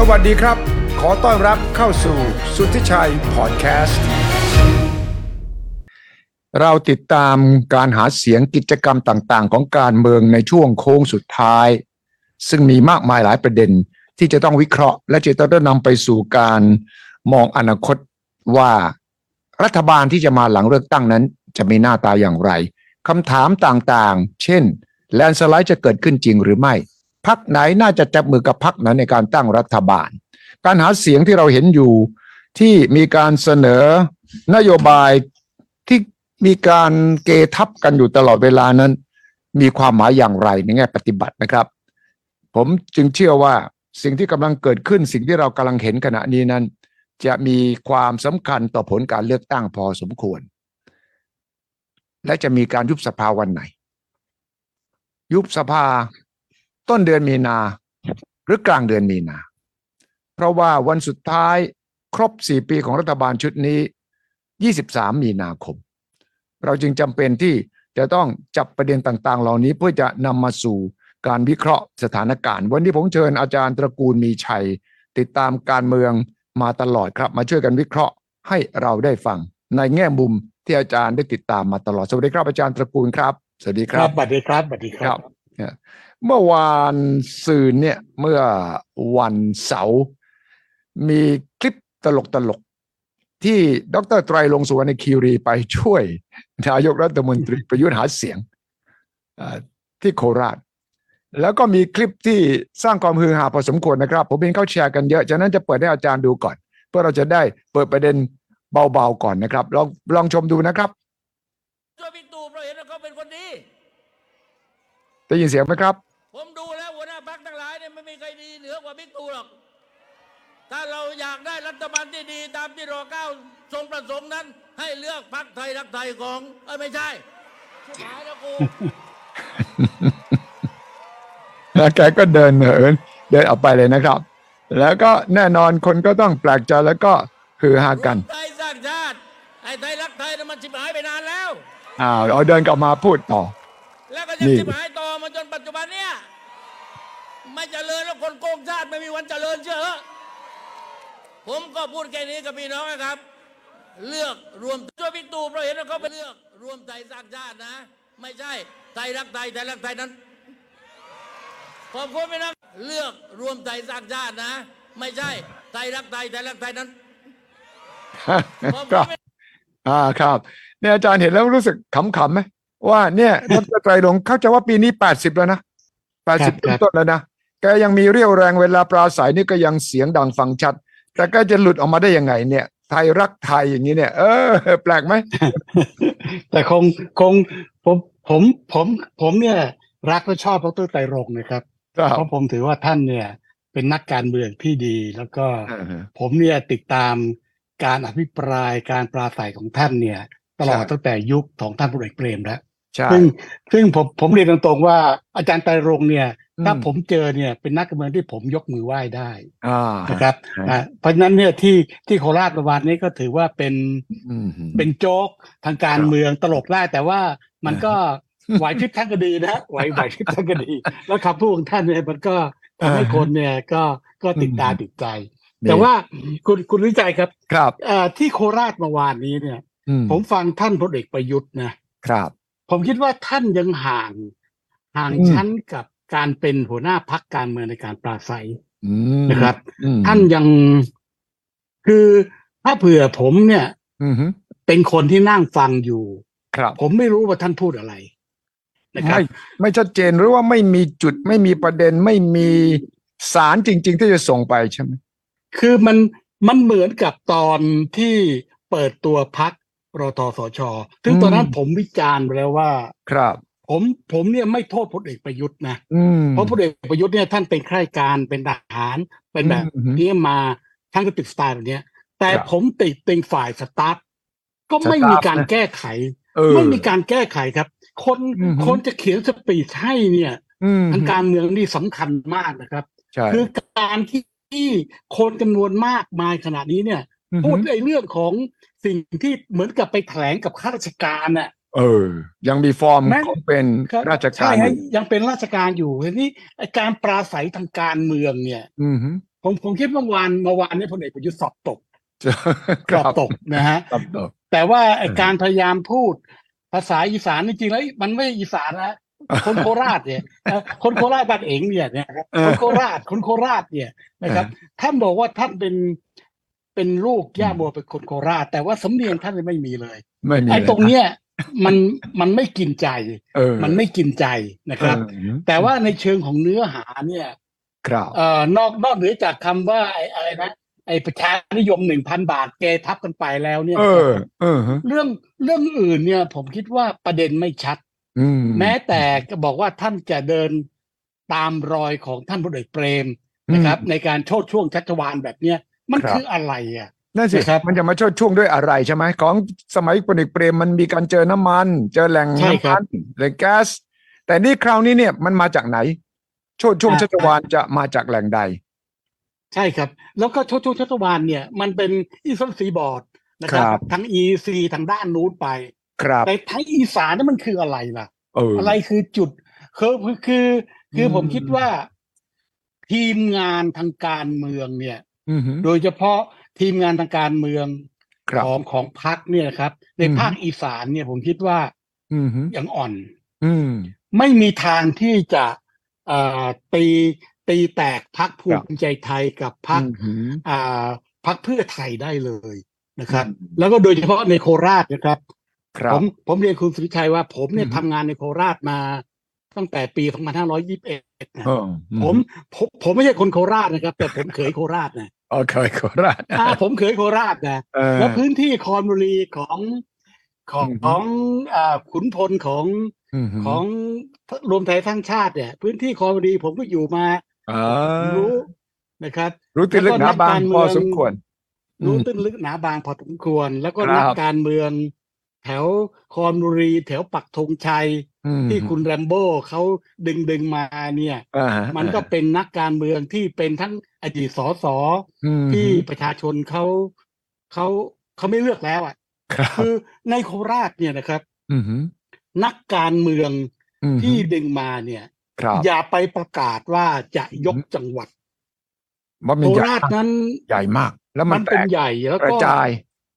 สวัสดีครับ ขอต้อนรับเข้าสู่สุทธิชัยพอดแคสต์ เราติดตามการหาเสียงกิจกรรมต่างๆ ของการเมืองในช่วงโค้งสุดท้าย ซึ่งมีมากมายหลายประเด็นที่จะต้องวิเคราะห์ และจะต้องนำไปสู่การมองอนาคตว่ารัฐบาลที่จะมาหลังเลือกตั้งนั้น จะมีหน้าตาอย่างไรคำถามต่างๆ เช่น แลนสไลด์จะเกิดขึ้นจริงหรือไม่ พักไหนน่าจะจับมือกับพักนั้นในการตั้งรัฐบาล การหาเสียงที่เราเห็นอยู่ที่มีการเสนอนโยบายที่มีการเกทับกันอยู่ตลอดเวลานั้น มีความหมายอย่างไรในแง่ปฏิบัตินะครับ ผมจึงเชื่อว่าสิ่งที่กำลังเกิดขึ้นสิ่งที่เรากำลังเห็นขณะนี้นั้น จะมีความสำคัญต่อผลการเลือกตั้งพอสมควร และจะมีการยุบสภาวันไหน ยุบสภา ต้นเดือนมีนา หรือกลางเดือนมีนา เพราะว่าวันสุดท้ายครบ 4 ปีของรัฐบาลชุดนี้ 23 มีนาคม เราจึงจำเป็นที่จะต้องจับประเด็นต่างๆ เหล่านี้เพื่อจะนำมาสู่การวิเคราะห์สถานการณ์ วันนี้ผมเชิญอาจารย์ตระกูลมีชัย ติดตามการเมืองมาตลอดครับ มาช่วยกันวิเคราะห์ให้เราได้ฟัง ในแง่มุมที่อาจารย์ได้ติดตามมาตลอด สวัสดีครับอาจารย์ตระกูลครับ สวัสดีคครัรับบสวัสดีครับสวัสดีคครัรับบ เนี่ยเมื่อวานซืนเนี่ยเมื่อวันเสาร์มีคลิปตลกตลกๆที่ดรไตรลงสุวรรณคีรีไปช่วยนายกรัฐมนตรีประยุทธ์หาเสียงเอ่อที่โคราช แล้วก็มีคลิปที่สร้างความฮือฮาพอสมควรนะครับ ผมเห็นเขาแชร์กันเยอะ ฉะนั้นจะเปิดให้อาจารย์ดูก่อน เพื่อเราจะได้เปิดประเด็นเบาๆก่อนนะครับ ลองลองชมดูนะครับช่วยบิ๊กตู่เพราะเห็นว่าเขาเป็นคนดีได้ยินเสียงไหมครับ ว่าบิ๊กตู่หรอก ถ้าเราอยากได้รัฐบาลที่ดีตามที่รอเก้าทรงประสงค์นั้น ให้เลือกพักไทยรักไทยของเอ้ยไม่ใช่ชิบหายแล้วกูแล้วแกก็เดินเหินเดินออกไปเลยนะครับ แล้วก็แน่นอนคนก็ต้องแปลกใจแล้วก็คือฮากันไทยสร้างชาติไอ้ไทยรักไทยน่ะมันชิบหายไปนานแล้วอ้าวเอาเดินกลับมาพูดต่อ แล้วก็ยังนี่ชิบหายต่อมาจนปัจจุบันเนี่ย ไม่เจริญแล้วคนโกงชาติไม่มีวันเจริญเชื่อเหอะผมก็พูดแค่นี้กับพี่น้องนะครับ เลือกรวมช่วยบิ๊กตู่เพราะเห็นว่าเขาเป็นเลือกรวมไทยสร้างชาตินะ ไม่ใช่ไทยรักไทยไทยรักไทยนั้นขอบคุณพี่น้องเลือกรวมไทยสร้างชาตินะ ไม่ใช่ไทยรักไทยไทยรักไทยนั้นขอบคคุรับณพี่อ่าครับเนี่ยอาจารย์เห็นแล้วรู้สึกขำๆไหมว่าเนี่ยดรไตรลงค์เข้าใจว่าปีนี้แปดสิบแล้วนะแปดสิบครับต้นๆแล้วนะ แกยังมีเรี่ยวแรงเวลาปราศัยนี่ก็ยังเสียงดังฟังชัด แต่ก็จะหลุดออกมาได้ยังไง เนี่ย ไทยรักไทยอย่างนี้เนี่ย เออ แปลกไหม แต่คงคงผมผมผมผมเนี่ย รักและชอบดรไตรรงค์นะครับครับ เพราะผมถือว่าท่านเนี่ย เป็นนักการเมืองที่ดี แล้วก็อ่าฮะผมเนี่ยติดตามการอภิปรายการปราศัยของท่านเนี่ย ตลอดใช่ตั้งแต่ยุคของท่านพลเอกเปรมแล้วใช่ซึ่งซึ่งผมผมเรียนตรงๆว่าอาจารย์ไตรรงค์เนี่ยอืม ถ้าผมเจอเนี่ยเป็นนักการเมืองที่ผมยกมือไหว้ได้อ่านะครับฮะอ่าเพราะฉะนั้นเนี่ยที่ที่โคราชเมื่อวานนี้ก็ถือว่าเป็นอืมเป็นโจ๊กทางการครับเมืองตลกได้แต่ว่ามันก็อ่าไหวพริบทั้งคดีนะไหวไหวพริบทั้งคดี แล้วคำพูดของท่านเนี่ยมันก็ทำให้คนเนี่ยก็ก็ติดตาอืมติดใจ แต่ว่าคุณคุณวิจัยครับครับเอ่อที่โคราชเมื่อวานนี้เนี่ยอืมผมฟังท่านพลเอกประยุทธ์นะครับ ผมคิดว่าท่านยังห่างห่างอืมชั้นกับ การเป็นหัวหน้าพักการเมืองในการปราศัยอืมนะครับอืมท่านยังคือถ้าเผื่อผมเนี่ยอืมฮึเป็นคนที่นั่งฟังอยู่ ครับ ผมไม่รู้ว่าท่านพูดอะไรนะครับไม่ไม่ชัดเจนหรือว่าไม่มีจุดไม่มีประเด็นไม่มีสารจริง ๆ ที่จะส่งไปใช่ไหมคือมันมันเหมือนกับตอนที่เปิดตัวพักรทสชซึ่งตอนนั้นผมวิจารณ์ไปแล้วว่า ครับ ผมผมเนี่ยไม่โทษพลเอกประยุทธ์นะอืมเพราะพลเอกประยุทธ์เนี่ยท่านเป็นข้าราชการเป็นทหารเป็นแบบอืมนี้มาท่านก็ติดสไตล์แบบเนี้ยแต่ครับผมติดเป็นฝ่ายสตาฟก็ไม่สตาฟมีการนะแก้ไขเออไม่มีการแก้ไขครับ คนอือฮึคนจะเขียนสปีดให้เนี่ยอืมทางการเมืองนี่สำคัญมากนะครับใช่คือการที่ที่คนจำนวนมากมายขนาดนี้เนี่ยอือฮึพูดในเรื่องของสิ่งที่เหมือนกับไปแถลงกับข้าราชการน่ะ เออ ยังมีฟอร์มแม้ของเป็นครับราชกาใช่รอฮะยู่ยังเป็นราชการอยู่ทีนี้ไอ้การปราศัยทางการเมืองเนี่ย อืมฮึผผมผมคิดเมื่อวานเมื่อวานนี้พลเอกประยุทธ์สอบตกคสรัอบบตกนะฮะครับตกแต่ว่าไอเออการพยายามพูดภาษาอีสานจริงๆแล้วมันไม่อีสานนะคนโคราชเนี่ยเอ่อคนโคราชบ้านเองเนี่ยนะครับเออคนโคราชคนโคราชเนี่ยนะครับ ท่านบอกว่าท่านเป็นเป็นลูกย่าโมเป็นคนโคราช แต่ว่าสำเนียงท่านไม่มีเลยไม่มีไอ้ตรงเนี้ย มันมันไม่กินใจเออมันไม่กินใจนะครับเออแต่ว่าในเชิงของเนื้อหาเนี่ย ครับเอ่อนอกนอกเหนือจากคำว่าไอ้อะไรนะไอ้ประชานิยมหนึ่งพันบาทเกทับกันไปแล้วเนี่ยเออเออฮะเรื่องเรื่องอื่นเนี่ย ผมคิดว่าประเด็นไม่ชัดอืมแม้แต่ก็บอกว่าท่านจะเดินตามรอยของท่านพลเอกเปรมนะครับ ในการโชดช่วงชัชวานแบบเนี้ยมันคืออะไรอะ นั่นสินะครับมันจะมาชดช่วงด้วยอะไรใช่ไหมของสมัยพลเอกเปรมมันมีการเจอน้ำมัน เจอแหล่งใช่น้ำครัมับนแหล่งแก๊สแต่นี่คราวนี้เนี่ยมันมาจากไหนโชดช่วงอ่าชัชวานจะมาจากแหล่งใด ใช่ครับ แล้วก็โชดช่วงชัชวานเนี่ย มันเป็นอีสานซีบอร์ดนะครับครับทางอีซีทางด้านนู้นไป ครับแต่ทางอีสานนี่มันคืออะไรล่ะเออออะไรคือจุดคือคือคืออืมผมคิดว่า ทีมงานทางการเมืองเนี่ยอืมฮึโดยเฉพาะ ทีมงานทางการเมืองครับของของพรรคเนี่ยนะครับ ในอืมภาคอีสานเนี่ยผมคิดว่าอืมฮึยังอ่อนอืมไม่มีทางที่จะเอ่อตีตีแตกพรรคภูมิใจไทยกับพรรคอืมฮึอ่าพรรคเพื่อไทยได้เลยนะครับอืมแล้วก็โดยเฉพาะในโคราชนะครับครัผบมผมเรียนคุณสุวิชัยว่าผมเนี่ยอืมทำงานในโคราชมาตั้งแต่ปี 2521นะเออผมผมผมไม่ใช่คนโคราชนะครับ แต่ผมเคยโคราชนะ โอเคโคราชอ่าผมเคยโคราชนะเออแล้วพื้นที่คอนบุรีของของอืมของอ่าขุนพลของอืมฮึของรวมไทยสร้างชาติเนี่ย พื้นที่คอนบุรีผมก็อยู่มาอ่ารู้นะครับ รู้ตื้นลึกหนาบางแล้วก็นักการเมืพองอสมควร รู้อืมตื้นลึกหนาบางพอสมควร แล้วก็ครับนักการเมือง แถวคอนบุรี แถวปักธงชัยอืม ที่คุณแรมโบ้เขาดึงดึงมาเนี่ยอ่าฮะมันก็เป็นนักการเมืองที่เป็นทั้งอดีตสสอืมที่ประชาชนเขาเขาเขาไม่เลือกแล้วอะครับคือในโคราชเนี่ยนะครับอืมฮึนักการเมืองอืมฮึที่ดึงมาเนี่ยครับอย่าไปประกาศว่าจะยกจังหวัดว่ามัโคนใหญ่ราชนั้นใหญ่มาก แล้วมัมันนแตเป็นกใหญ่แล้วกระก็จาย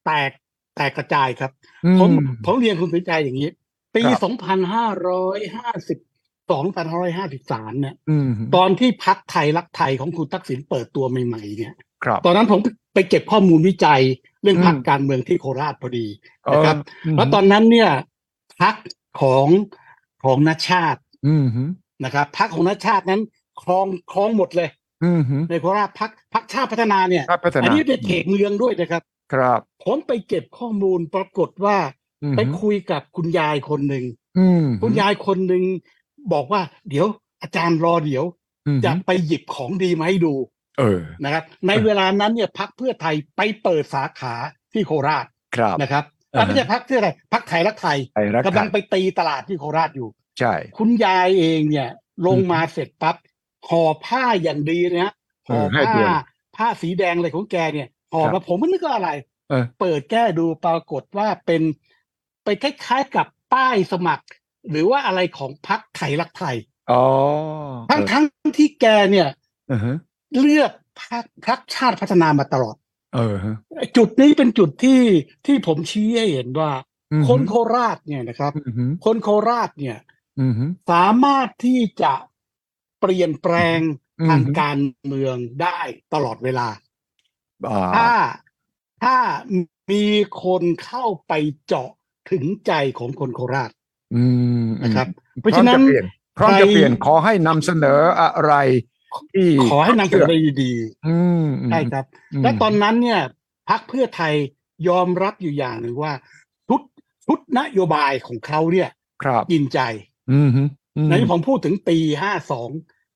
แตกแตกกระจายครับอืผมผมเรียนคุณสุวิชัยอย่างนี้ ปีครับสองพันห้าร้อยห้าสิบสองพันห้าร้อยห้าสิบสามเนี่ยอืมฮึตอนที่พักไทยรักไทยของคุณทักษิณเปิดตัวใหม่ๆ เนี่ยครับตอนนั้นผมไปเก็บข้อมูลวิจัยเรื่องอืมพรรคการเมืองที่โคราชพอดีนะครับเออแล้วตอนนั้นเนี่ยพรรคของของนาชาติอืมฮึนะครับพรรคของนาชาตินั้นครองครองหมดเลยอืมฮึในโคราชพรรคพรรคชาติพัฒนาเนี่ยชาติพัฒอันนานี้เป็นเขตเมืองด้วยนะครับ ครับ ผมไปเก็บข้อมูลปรากฏว่าอืม ไปฮึคุยกับคุณยายคนหนึ่งอืมคุณยายคนหนึ่งบอกว่า เดี๋ยวอาจารย์รอเดี๋ยวอืมฮึจะไปหยิบของดีมาให้ดู เออนะครับ ในเวลานั้นเนี่ยพักเพื่อไทยไปเปิดสาขาที่โคราชครับนะครับอ่าฮะไม่ใช่พักเพื่อไทยพักไทยรักไทยไทยรักกำลังไทยไปตีตลาดที่โคราชอยู่ ใช่ คุณยายเองเนี่ย ลงอืมมาเสร็จปั๊บห่อผ้าอย่างดีนะฮะห่อเออให้ผ้าเดือนผ้าสีแดงอะไรของแกเนี่ยห่อครัมาบผมไม่นึกว่าอะไรเออเปิดแก้ดูปรากฏว่าเป็นไป คล้ายๆกับป้ายสมัคร หรือว่าอะไรของพักไทยรักไทยอ๋อทั้งทั้งที่แกเนี่ยเออฮะเลือกพักพักชาติพัฒนามาตลอด เออฮะจุดนี้เป็นจุดที่ที่ผมชี้ให้เห็นว่าอืมฮึคนโคราชเนี่ยนะครับอืมฮึคนโคราชเนี่ยอืมฮึสามารถที่จะเปลี่ยนแปลงอืมทางการเมืองได้ตลอดเวลาอ่าถ้าถ้ามีคนเข้าไปเจาะ ถึงใจของคนโคราชอืมนะครับอืมเพราะฉะนั้นพร้อมจะเปลี่ยนพร้อมจะเปลี่ยนใครขอให้นำเสนออะไรที่ขอให้นำเสนอได้ดีอืมๆใช่ครับมและตอนนั้นเนี่ยพักเพื่อไทยยอมรับอยู่อย่างหนึ่งว่าชุดชุดนโยบายของเขาเนี่ยครับกินใจอืมฮึอืมในที่ผมพูดถึงปีห้าสอง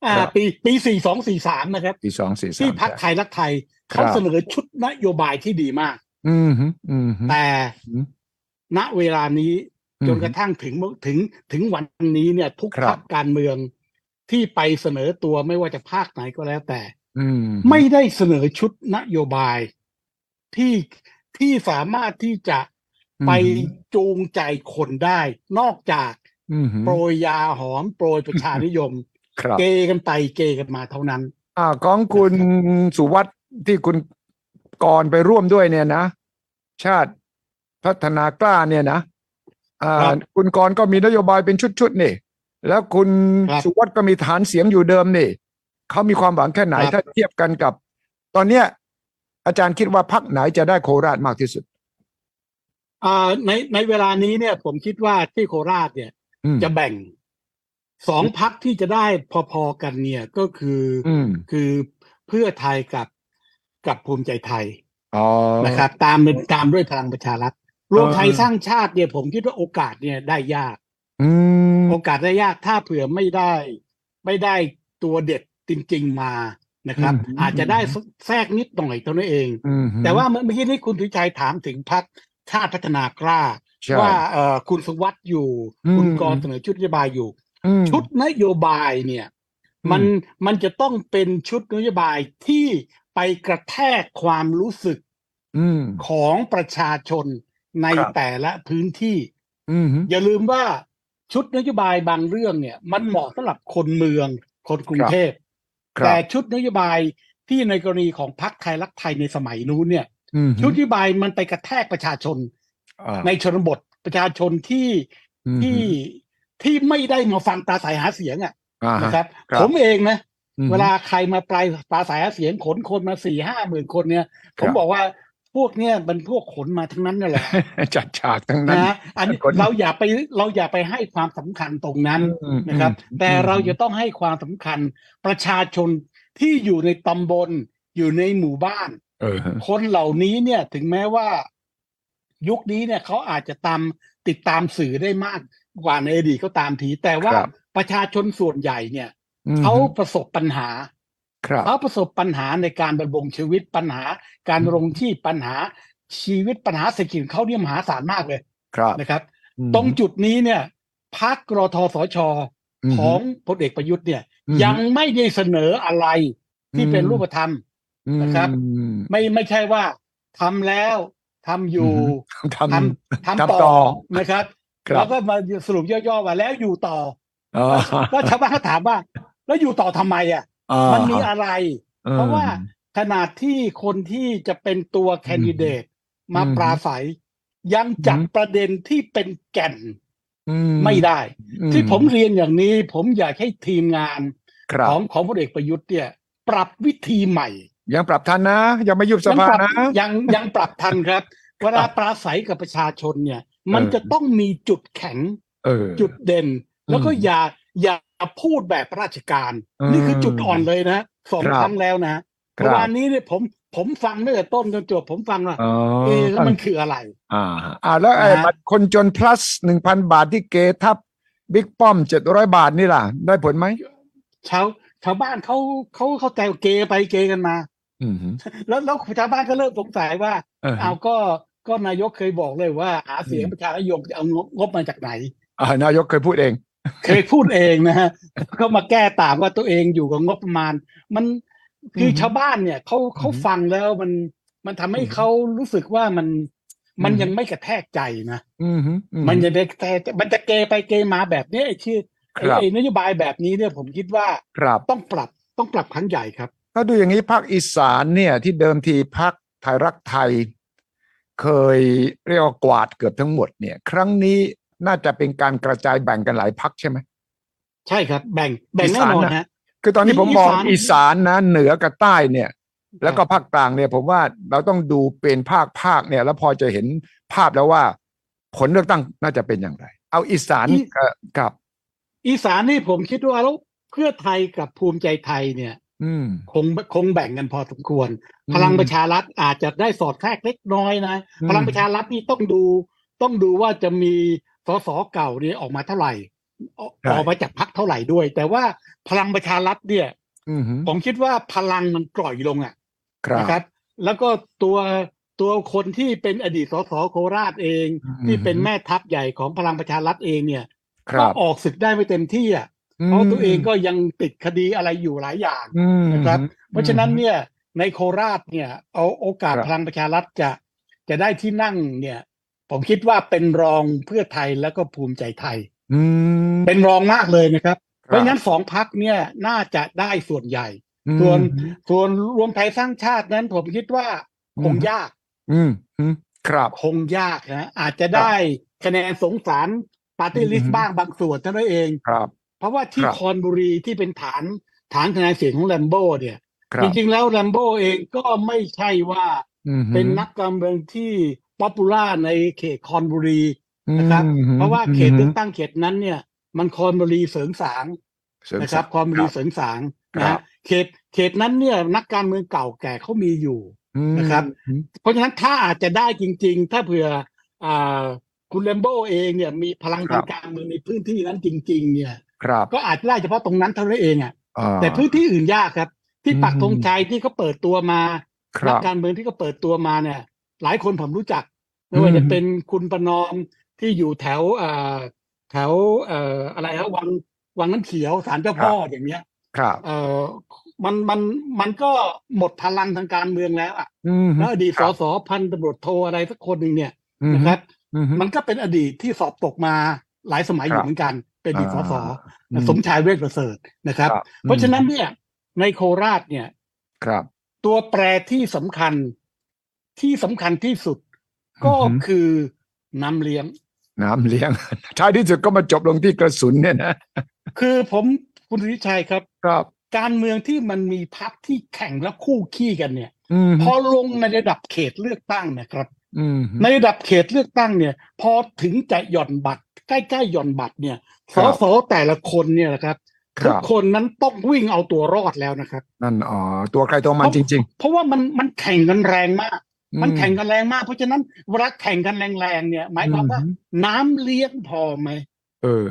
อ่าครับปีปีสี่สองสี่สามนะครับปีสองสี่สามที่พักไทยรักไทยครัเขาบเสนอชุดนโยบายที่ดีมากอืมฮึอืมฮึแต่อืม ณเวลานี้อืมจนกระทั่งถึงถึงถึงวันนี้เนี่ย ทุกครับพรรคการเมืองที่ไปเสนอตัวไม่ว่าจะภาคไหนก็แล้วแต่อืมไม่ได้เสนอชุดนโยบายที่ที่สามารถที่จะไปจูงใจคนได้ นอกจากอืมฮึโปรยยาหอมโปรยประชานิยมครับเกกันไปเกกันมาเท่านั้น อ่าของคุณสุวัสด์ที่คุณกรไปร่วมด้วยเนี่ยนะ ชาติ พัฒนากล้าเนี่ยนะอ่าครับคุณกรก็มีนโยบายเป็นชุดๆนี่ แล้วคุณครับสุวัสด์ก็มีฐานเสียงอยู่เดิมนี่เขามีความหวังแค่ไหนครับถ้าเทียบกันกับ ตอนเนี้ยอาจารย์คิดว่าพักไหนจะได้โคราชมากที่สุดอ่าในในเวลานี้เนี่ย ผมคิดว่าที่โคราชเนี่ยอืมจะแบ่งสองพักที่จะได้พอๆกันเนี่ยก็คือออืมคือเพื่อไทยกับกับภูมิใจไทยอ๋อนะครับ ตามเป็นตามด้วยพลังประชารัฐ รวมเออไทยสร้างชาติเนี่ย ผมคิดว่าโอกาสเนี่ยได้ยากอืมโอกาสได้ยากถ้าเผื่อไม่ได้ ไม่ได้ตัวเด็ดจริง ๆมานะครับ อาจจะได้แทรกนิดหน่อยเท่านั้นเองอืมแต่ว่าเมื่อเมื่อกี้นี้คุณทุชัยถามถึงพักชาติพัฒนากล้าใช่ว่าเอ่อคุณสุวัสด์อยู่อืมคุณกรณ์เสนอชุดนโยบายอยู่อืมชุดนโยบายเนี่ยอืมมันมันจะต้องเป็นชุดนโยบายที่ไปกระแทกความรู้สึกอืมของประชาชน ในครับแต่ละพื้นที่อืมอย่าลืมว่าชุดนโยบายบางเรื่องเนี่ย มันเหมาะสำหรับคนเมืองคนกรุงเทพครับแต่ชุดนโยบายที่ในกรณีของพรรคไทยรักไทยในสมัยนู้นเนี่ยอืมชุดนโยบายมันไปกระแทกประชาชนอ่าในชนบทประชาชนที่อืมที่ที่ไม่ได้มาฟังปราศัยหาเสียงอะอ่าฮะนะครับครับ ผมเองนะอืมเวลาใครมาปลายปราศัยหาเสียงขนคนมาสี่ห้าหมื่นคนเนี่ยคผรับมบอกว่า พวกเนี่ยมันพวกขนมาทั้งนั้นนั่นแหละจัดฉากทั้งนั้นนะอันนี้ขนเราอย่าไปเราอย่าไปให้ความสำคัญตรงนั้นอืมนะครับอืมแต่เราจะต้องให้ความสำคัญประชาชนที่อยู่ในตำบลอยู่ในหมู่บ้านเออคนเหล่านี้เนี่ยถึงแม้ว่ายุคนี้เนี่ยเขาอาจจะตามติดตามสื่อได้มากกว่าในอดีตก็ตามที แต่ว่าครับประชาชนส่วนใหญ่เนี่ยอืมเขาประสบปัญหาครับ เขาประสบปัญหาในการดำรงชีวิตปัญหาการดำรงชีพปัญหาชีวิตปัญหาเศรษฐกิจของเขาเนี่ยมหาศาลมากเลยครับนะครับอืมตรงจุดนี้เนี่ยพักรทสชอืมของพลเอกประยุทธ์เนี่ยอืมยังไม่ได้เสนออะไรที่เป็นรูปธรรมนะครับอืมไม่ไม่ใช่ว่าทำแล้วทำอยู่ทำทำทำทำต่ต่ออนะครับครับแล้วก็มาสรุปย่อๆว่าแล้วอยู่ต่ออ๋อแล้วชาวบ้านก็ถามว่า แล้วอยู่ต่อทำไมอะอ่า มันมีอะไรอืมเพราะว่าขนาดที่คนที่จะเป็นตัวแคนดิเดตมาอืมปราศัย ยังจับอืมประเด็นที่เป็นแก่นอืไม่ได้อืที่ผมเรียนอย่างนี้ ผมอยากให้ทีมงานครับของของพลเอกประยุทธ์เนี่ย ปรับวิธีใหม่ ยังปรับทันนะ ยังไม่ยุบสยังภาปรับนะยังยังปรับทันครับเวลาปราศัยกับประชาชนเนี่ย มันเออจะต้องมีจุดแข็งเออจุดเด่น แล้วก็อืมอย่าอย่า พูดแบบราชการอืมนี่คือจุดอ่อนเลยนะสองครับครั้งแล้วนะครัเมื่บอวานนี้เนี่ยผมผมฟังตั้งแต่ต้นจนจบผมฟังว่าอ๋อเอะแล้วมันคืออะไร อ่า อ่าแล้วไอ้นะฮะบัตรคนจน plus หนึ่งพันบาทที่เกทับบิ๊กป้อมเจ็ดร้อยบาทนี่ล่ะ ได้ผลไหมชาวชาวบ้านเขาเขาเข้าใจเกไปเกกันมาอืมแล้วแล้วชาวบ้านก็เริ่มสงสัยว่าเออเอาก็ก็นายกเคยบอกเลยว่าหาเสียงอืมประชานิยมจะเอางบงบมาจากไหนอ่านายกเคยพูดเอง เคยพูดเองนะฮะก็มาแก้ต่างว่าตัวเองอยู่กับงบประมาณ มันคืออฮึชาวบ้านเนี่ยเขาเขาอือฮึฟังแล้วมันมันทำให้อือฮึเขารู้สึกว่ามันมันอือฮึยังไม่กระแทกใจนะอืมอืมันยังไปแต่มันจะเกไปเกมาแบบนี้ไอ้ชื่อคไอ้รับไอ้นโยบายแบบนี้เนี่ยผมคิดว่าครับต้องปรับต้องปรับครั้งใหญ่ครับ ถ้าดูอย่างนี้ภาคอีสานเนี่ย ที่เดิมทีพักไทยรักไทย เคยเรียกว่ากวาดเกือบทั้งหมดเนี่ย ครั้งนี้ น่าจะเป็นการกระจายแบ่งกันหลายพักใช่ไหมใช่ครับ แบ่งแบ่งอีแน่สานนอนน่ะฮะคือตอนนี้อีผมมองอีสานอีสานนะเหนือกับใต้เนี่ย แล้วก็ภาคกลางเนี่ย ผมว่าเราต้องดูเป็นภาคภาคเนี่ย แล้วพอจะเห็นภาพแล้วว่า ผลเลือกตั้งน่าจะเป็นอย่างไร เอาอีสานเอ่อกับ อีสานนี่ผมคิดว่าแล้วเพื่อไทยกับภูมิใจไทยเนี่ย อืมคงคงแบ่งกันพอสมควรอืมพลังประชารัฐอาจจะได้สอดแทรกเล็กน้อยนะอืมพลังประชารัฐนี่ต้องดูต้องดูว่าจะมี สสเก่านี่ออกมาเท่าไหร่ออกใช่ออกมาจากพักเท่าไหร่ด้วย แต่ว่าพลังประชารัฐเนี่ยอืมผมคิดว่าพลังมันกร่อยลงอะครับนะครับ แล้วก็ตัวตัวคนที่เป็นอดีตสสโคราชเองอืมที่เป็นแม่ทัพใหญ่ของพลังประชารัฐเองเนี่ยคก็รับออกศึกได้ไม่เต็มที่อะเพราะตัวเองก็ยังติดคดีอะไรอยู่หลายอย่างอืมนะครับ เพราะฉะนั้นเนี่ยในโคราชเนี่ย เอาโอกาสครับพลังประชารัฐจะจะได้ที่นั่งเนี่ย ผมคิดว่าเป็นรองเพื่อไทยแล้วก็ภูมิใจไทยอืมเป็นรองมากเลยนะครับครับเพราะฉะนั้นสองพักเนี่ยน่าจะได้ส่วนใหญ่ ส่วนส่วนรวมไทยสร้างชาตินั้น ผมคิดว่าคงยาก อืมอืมครับคงยากนะอาจจะได้คะแนนสงสารปาร์ตี้ลิสอืต์มบ้างบางส่วนเท่านั้นเองครับ เพราะว่าที่ครับคอนบุรีที่เป็นฐานฐานคะแนนเสียงของแลมโบ้เนี่ยครัจบริงๆแล้วแลมโบ้เองก็ไม่ใช่ว่าอืมเป็นนักการเมืองที่ popular ในเขตครบุรีนะครับอืมเพราะว่าเขตเลือกตั้งเขตนั้นเนี่ย มันคอนบุรีเสริงสางเสริมนะครับศักดิ์คอนบุรีครับเสริงสางครันะบฮะเขตเขตนั้นเนี่ยนักการเมืองเก่าแก่เขามีอยู่อืมนะครับ เพราะฉะนั้นถ้าอาจจะได้จริง ๆ ถ้าเผื่ออ่าคุณแลมโบ้เองเนี่ยมีพลังทางการเมืองในพื้นที่นั้นจริง ๆ เนี่ยครับก็อาจจะได้เฉพาะตรงนั้นเท่านั้นเองอะอ่าแต่พื้นที่อื่นยากครับ ที่อืมปักธงชัยที่เขาเปิดตัวมาคนัรักบการเมืองที่เขาเปิดตัวมาเนี่ย หลายคนผมรู้จักไม่ว่าอืมจะเป็นคุณประนอมที่อยู่แถวอ่าแถวเอ่ออะไรฮะวังวังน้ำเขียวศาลเจ้าพ่ออย่างเงี้ย ครับเอ่อมันมันมันก็หมดพลังทางการเมืองแล้วอะอืมแล้วอดีตคสรับสพันตำรวจโทอะไรสักคนหนึ่งเนี่ยอืมนะครับอืมมันก็เป็นอดีตที่สอบตกมาหลายสมัยอครัยู่บเหมือนกัน เป็นอดีตสสอืมสมชายเวชประเสริฐนะครับครับ เพราะฉะนั้นเนี่ยในโคราชเนี่ยครับ ตัวแปรที่สำคัญ ที่สำคัญที่สุด ก็อือหือคือน้ำเลี้ยง น้ำเลี้ยงท้ายที่สุดก็มาจบลงที่กระสุนเนี่ยนะ คือผมคุณสุริชัยครับครับ การเมืองที่มันมีพักที่แข่งและคู่ขี้กันเนี่ยอืมพอลงในระดับเขตเลือกตั้งนะครับอืมในระดับเขตเลือกตั้งเนี่ย พอถึงจะหย่อนบัตร ใกล้ๆหย่อนบัตรเนี่ยคสรับสแต่ละคนเนี่ยนะครับคทุรักบคนนั้นต้องวิ่งเอาตัวรอดแล้วนะครับ นั่นอ๋อตัวใครตัวมันจริงเพราะว่ามันมันแข่งกันแรงมากๆ มันแข่งกันแรงมาก เพราะฉะนั้นเวลาแข่งกันแรงๆเนี่ย หมายความว่าอืน้ำเลี้ยงพอไหมเออ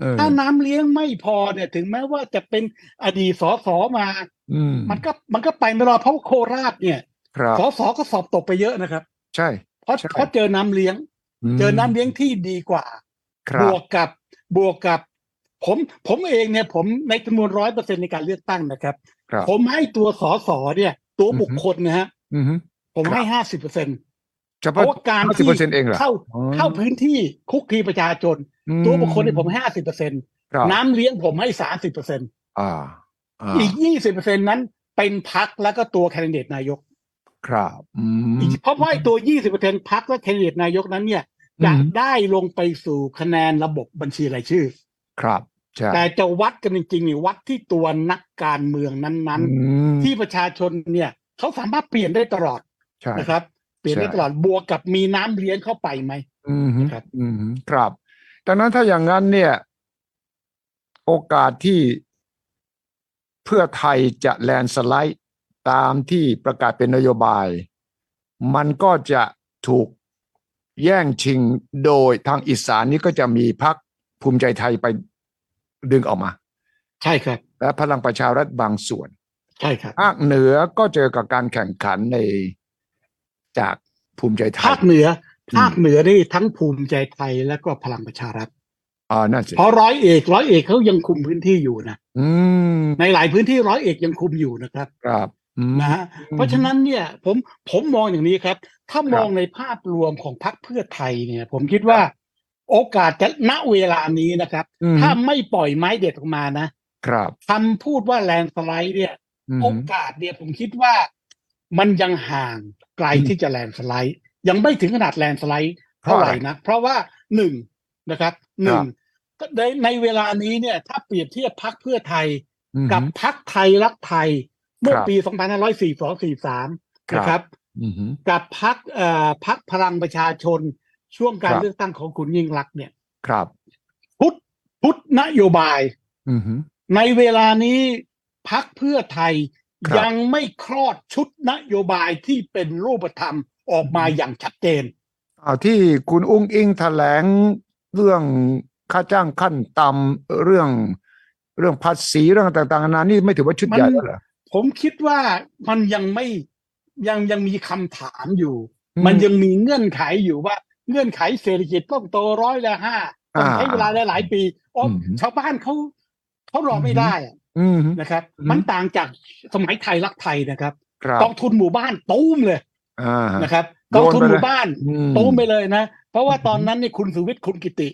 เออถ้าน้ำเลี้ยงไม่พอเนี่ย ถึงแม้ว่าจะเป็นอดีตสสมาอืมมันก็มันก็ไปไม่รอดเพราะว่าโคราชเนี่ยครับสสก็สอบตกไปเยอะนะครับ ใช่ เพราะใช่เพราะเจอน้ำเลี้ยงมเจอน้ำเลี้ยงที่ดีกว่าครับวกกับบวกกับ ผมผมเองเนี่ย ผมในจำนวนร้อยเปอร์เซ็นในการเลือกตั้งนะครับครับผมให้ตัวสสเนี่ย ตัวอือฮึบุคคลนะฮะอืม ผมครับให้ห้าสิบเปอร์เซ็นเฉเพพาะราะว่าการห้าสิบที่เปอร์เซ็นต์เองเหรอเข้าอ๋อเข้าพื้นที่คุกคีประชาชนอืมตัวบุคคลเนี่ยผมห้าสิบเปอร์เซ็นครับน้ำเลี้ยงผมให้สามสิบเปอร์เซ็นอ่าอ่าอีกยี่สิบเปอร์เซ็นนั้นเป็นพักแล้วก็ตัวแคนดิเดตนายก ครับอืมอีกเพราะว่าไอ้ตัวยี่สิบเปอร์เซ็นพักและแคนดิเดตนายกนั้นเนี่ยอืมจะได้ลงไปสู่คะแนนระบบบัญชีรายชื่อ ครับใช่แต่จะวัดกันจริงๆนี่วัดที่ตัวนักการเมืองนั้นอืมๆที่ประชาชนเนี่ย เขาสามารถเปลี่ยนได้ตลอดใช่ นะครับ เปลี่ยนได้ใช่ตลอดบวกกับมีน้ำเลี้ยงเข้าไปไหมอืมฮึครับ อืมฮึครับดังนั้นถ้าอย่างนั้นเนี่ย โอกาสที่เพื่อไทยจะแลนด์สไลด์ตามที่ประกาศเป็นนโยบาย มันก็จะถูกแย่งชิงโดยทางอีสานนี้ก็จะมีพักภูมิใจไทยไปดึงออกมา ใช่ครับ และพลังประชารัฐบางส่วน ใช่ครับภาคเหนือก็เจอกับการแข่งขันใน จากภูมิใจไทยภาคเหนืออืมภาคเหนือนี่ทั้งภูมิใจไทยและก็พลังประชารัฐอ่านั่นสิเพราะร้อยเอกร้อยเอกเขายังคุมพื้นที่อยู่นะอืมในหลายพื้นที่ร้อยเอกยังคุมอยู่นะครับ ครับอืมนะฮะเพราะฉะนั้นเนี่ยผมผมมองอย่างนี้ครับ ถ้ามองครับในภาพรวมของพรรคเพื่อไทยเนี่ย ผมคิดว่า โอกาสจะณเวลานี้นะครับอืมถ้าไม่ปล่อยไม้เด็ดออกมานะครับคำพูดว่าแลนด์สไลด์เนี่ยอืมโอกาสเนี่ยผมคิดว่า มันยังห่างไกลอืมที่จะแลนด์สไลด์ ยังไม่ถึงขนาดแลนด์สไลด์เท่าไหร่นะ เพราะว่าหนึ่งนะครับหนึ่งก็ในในเวลานี้เนี่ย ถ้าเปรียบเทียบพักเพื่อไทยอืมกับพักไทยรักไทย เมื่อครับปี 2542-43ครับนะครับอืมฮึกับพักเอ่อพักพลังประชาชนช่วงการครับเลือกตั้งของคุณยิ่งรักษณ์เนี่ย ครับ พุทธพุทธนโยบายอืมฮึในเวลานี้พักเพื่อไทยครับ ยังไม่คลอดชุดนโยบายที่เป็นรูปธรรมออกมาอย่างชัดเจนอ่าที่คุณอุ้งอิงแถลงเรื่องค่าจ้างขั้นต่ำเรื่องเรื่องภาษีเรื่องต่างๆนานานี่ไม่ถือว่าชุดใหญ่มันแล้วเหรอผมคิดว่ามันยังไม่ยังยังมีคำถามอยู่อืมมันยังมีเงื่อนไขอยู่ว่า เงื่อนไขเศรษฐกิจต้องโตร้อยละห้าต้องใช้อ่าเวลาหลายๆปีอ๋ออมชาวบ้านเขาเขารอไม่ได้อะอืมฮึ นะครับอืมมันต่างจากสมัยไทยรักไทยนะครับครับกองทุนหมู่บ้านตุ้มเลยอ่าฮะนะครับโดกองนทุนไปเลยหมู่บ้านอืมตุ้มไปเลยนะ เพราะว่าอืมตอนนั้นเนี่ยคุณสุวิทย์คุณกิติ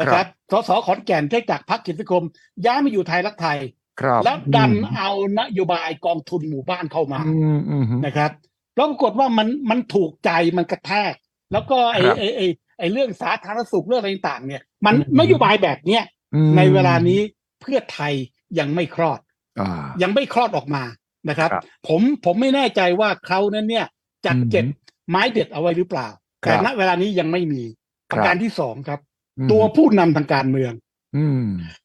นะคครัรับบสสขอนแก่นได้จากพรรคกิจคมย้ายมาอยู่ไทยรักไทยครับแล้วดันเอานโยบายกองทุนหมู่บ้านเข้ามาอืมอืมอืมนะครับแล้วปรากฏว่ามันมันถูกใจมันกระแทก แล้วก็ไอ้ครับไอ้ไอ้ไอ้เรื่องสาธารณสุขเรื่องอะไรต่างๆเนี่ย มันอืมนโยบายแบบเนี้ยอืมในเวลานี้เพื่อไทย ยังไม่คลอดอ่ายังไม่คลอดออกมานะครับครับ ผมผมไม่แน่ใจว่าเขานั้นเนี่ยจัดอืมเก็บไม้เด็ดเอาไว้หรือเปล่าครับแต่ณเวลานี้ยังไม่มีครับประการที่สองครับอืมตัวผู้นำทางการเมือง อืม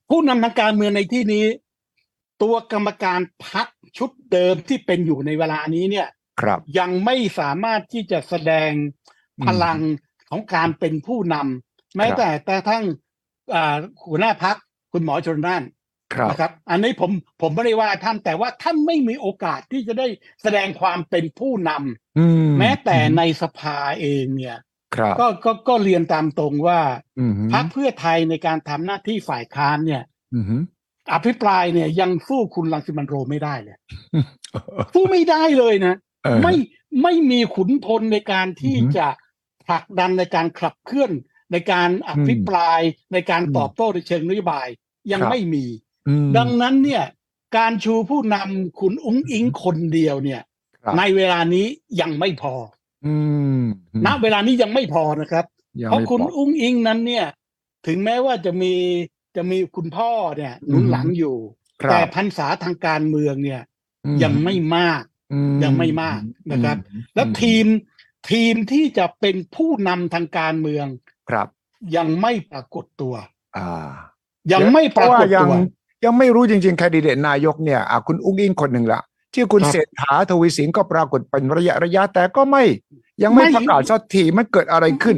ผู้นำทางการเมืองในที่นี้ ตัวกรรมการพักชุดเดิมที่เป็นอยู่ในเวลานี้เนี่ยครับยังไม่สามารถที่จะแสดงพลังของการเป็นผู้นำแม้ครับแต่แต่ทั้งอ่าหัวหน้าพักคุณหมอชนน่านครับ นะครับ อันนี้ผมผมไม่ได้ว่าท่านแต่ว่าท่านไม่มีโอกาสที่จะได้แสดงความเป็นผู้นำอืมแม้แต่ในสภาเองเนี่ยครับก็ก็ก็เรียนตามตรงว่าอืมพรรคเพื่อไทยในการทำหน้าที่ฝ่ายค้านเนี่ยอืมอภิปรายเนี่ยยังสู้คุณรังสิมันต์โรมไม่ได้เลยสู้ไม่ได้เลยนะเออไม่ไม่มีขุนพลในการที่อือฮึจะผลักดันในการขับเคลื่อนในการอภิปรายในการอืมตอบโต้ในเชิงนโยบายยังครับไม่มีอืม ดังนั้นเนี่ย การชูผู้นำคุณอุ้งอิงคนเดียวเนี่ยครับในเวลานี้ยังไม่พออืมณเวลานี้ยังไม่พอนะครับยังเพราะไม่คุณพออุ้งอิงนั้นเนี่ย ถึงแม้ว่าจะมีจะมีคุณพ่อเนี่ยหนุนอืมหลังอยู่ครับแต่พรรษาทางการเมืองเนี่ยอืยังไม่มากอืยังไม่มากนะครับอืมแล้วทีมทีมที่จะเป็นผู้นำทางการเมืองครับ ยังไม่ปรากฏตัว อ่า ยังไม่ปรากฏเพะว่ยัตัว ยังไม่รู้จริงๆแคนดิเดตนายกเนี่ยอะคุณอุ้งอิงคนหนึ่งละชื่อคุณครับเศรษฐาทวีสินก็ปรากฏเป็นระยะระยะแต่ก็ไม่ ยังไม่ไม่ประกาศสักทีมันเกิดอะไรขึ้น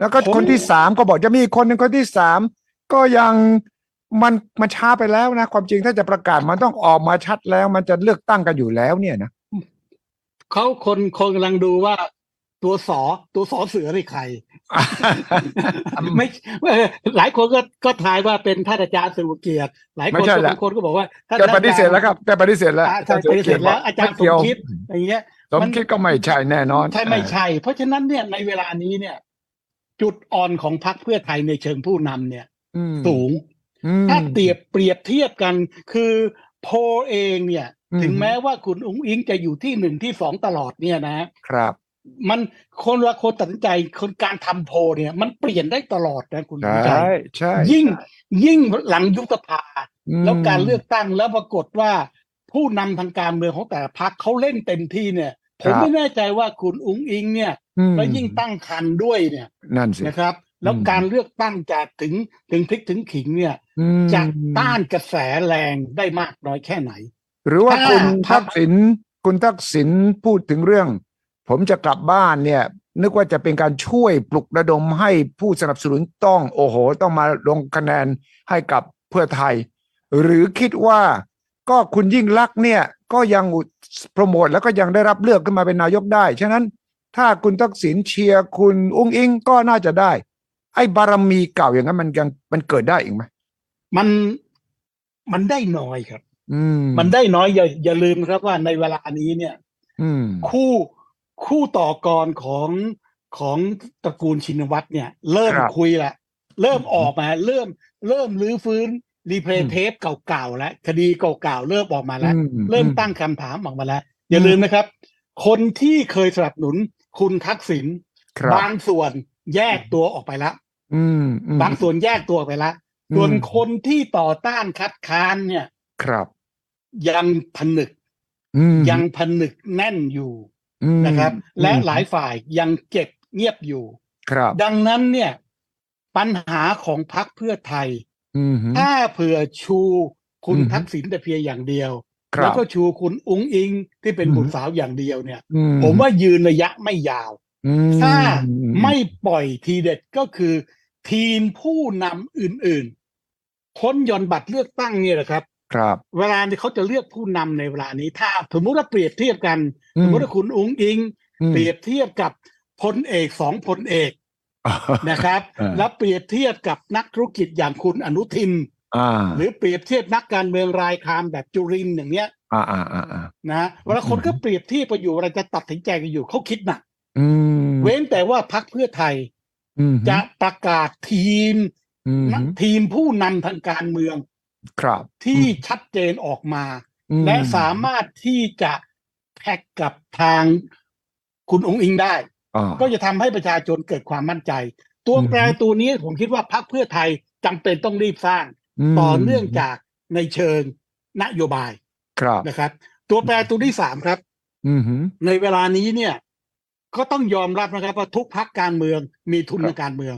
แล้วก็ผมคนที่สามก็บอกจะมีอีกคนหนึ่งคนที่สามก็ยังมันมันช้าไปแล้วนะ ความจริงถ้าจะประกาศมันต้องออกมาชัดแล้ว มันจะเลือกตั้งกันอยู่แล้วเนี่ยนะเขาคนคนกำลังดูว่า ตัวสอตัวสอเสือนี่ใคร ไม่เอ่อหลายคนก็ก็ทายว่าเป็นท่านอาจารย์สุรเกียรติ หลายคไม่นใช่ก็ละบางคนก็บอกว่าท่านแกปฏิเสธแล้วครับแกปฏิเสธแล้วอ่าใช่ปฏิเสธแล้วอาจารย์สมคิดอย่างเงี้ยสมคิดก็ไม่ใช่แน่นอน ใช่ไม่ใช่ เพราะฉะนั้นเนี่ยในเวลานี้เนี่ย จุดอ่อนของพรรคเพื่อไทยในเชิงผู้นำเนี่ยอืมสูงอืมถ้าเปรียบเปรียบเทียบกันคือโพลเองเนี่ยอืมถึงแม้ว่าคุณอุ้งอิงจะอยู่ที่หนึ่งที่สองตลอดเนี่ยนะครับ มันคนละคนตัดสินใจคนการทำโพลเนี่ย มันเปลี่ยนได้ตลอดนะคุณใชสุใจ่ใช่ยิ่งยิ่งหลังยุบสภาอืมแล้วการเลือกตั้งแล้วปรากฏว่า ผู้นำทางการเมืองของแต่ละพรรคเขาเล่นเต็มที่เนี่ย ผมไม่แน่ใจว่าคุณอุ้งอิงเนี่ยอืมแล้วยิ่งตั้งคันด้วยเนี่ยนั่นสินะครับ แล้วอืมการเลือกตั้งจะถึงถึงพลิกถึงขิงเนี่ยอืมจะต้านกระแสแรงได้มากน้อยแค่ไหน หรือว่าถ้าคุณพรรทัคกษิณคุณทักษิณพูดถึงเรื่อง ผมจะกลับบ้านเนี่ย นึกว่าจะเป็นการช่วยปลุกระดมให้ผู้สนับสนุนต้องโอ้โห ต้องมาลงคะแนนให้กับเพื่อไทย หรือคิดว่าก็คุณยิ่งลักษณ์เนี่ยก็ยังโปรโมทแล้วก็ยังได้รับเลือกขึ้นมาเป็นนายกได้ ฉะนั้นถ้าคุณทักษิณเชียร์คุณอุ้งอิงก็น่าจะได้ ไอ้บารมีเก่าอย่างนั้นมันยังมันเกิดได้อีกไหมมันมันได้น้อยครับ อืม มันได้น้อยอย่าอย่าลืมครับว่าในเวลานี้เนี่ย อืม คู่ คู่ต่อกรของของตระกูลชินวัตรเนี่ย เริ่มครับคุยละเริ่มออกมา เริ่มเริ่มรื้อฟื้นรีเพลอืย์มเทปเก่าๆแล้วคดีเก่าๆเริ่มออกมาแล้วอืเริ่มอืตั้งคำถามออกมาแล้ว อย่าลืมนะครับ คนที่เคยสนับสนุนคุณทักษิณครับบางส่วนแยกตัวออกไปแล้วอืมอืมบางส่วนแยกตัวออกไปแล้วอืมส่วนคนที่ต่อต้านคัดค้านเนี่ย ครับ ยังผนึกอืมยังผนึกแน่นอยู่อืม นะครับอืมและหลายฝ่ายยังเก็บเงียบอยู่ ครับ ดังนั้นเนี่ย ปัญหาของพรรคเพื่อไทยอืมถ้าเผื่อชูคุณอืมทักษิณแต่เพียงอย่างเดียวครัแล้วบก็ชูคุณอุ้งอิงที่เป็นอืมบุตรสาวอย่างเดียวเนี่ยอืผมว่ายืนระยะไม่ยาวอืมถ้าไม่ปล่อยทีเด็ดก็คือ ทีมผู้นำอื่นๆพ้นหย่อนบัตรเลือกตั้งเนี่ยแหละครับ ครับ เวลาที่เขาจะเลือกผู้นำในเวลานี้ ถ้าสมมุติว่าเปรียบเทียบกันอืสมมมติว่าคุณอุ้งอิงอืมเปรียบเทียบกับพลเอกสองพลเอกนะครับเออแล้วเปรียบเทียบกับนักธุรกิจอย่างคุณอนุทินอ่าหรือเปรียบเทียบนักการเมืองรายคามแบบจุรินทร์อย่างเนี้ยอ่าอ่าอ่าอ่านะเวลาคนก็เปรียบเทียบไปอยู่เวลาจะตัดสินใจกันอยู่เขาคิดหนักอืมเว้นแต่ว่าพักเพื่อไทยอืมจะประกาศทีมอืมทีมผู้นำทางการเมือง ครับ ที่ชัดเจนออกมาอืมและสามารถที่จะแพ็กกับทางคุณองค์อิงได้อ่าก็จะทำให้ประชาชนเกิดความมั่นใจ ตัวอืมแปรตัวนี้ผมคิดว่าพรรคเพื่อไทยจำเป็นต้องรีบสร้างมต่อเนื่องจากในเชิงนโยบายครับนะครับ ตัวแปรตัวที่สามครับอืมฮึในเวลานี้เนี่ย ก็ต้องยอมรับนะครับว่าทุกพรรคการเมืองมีทุนครับในการเมือง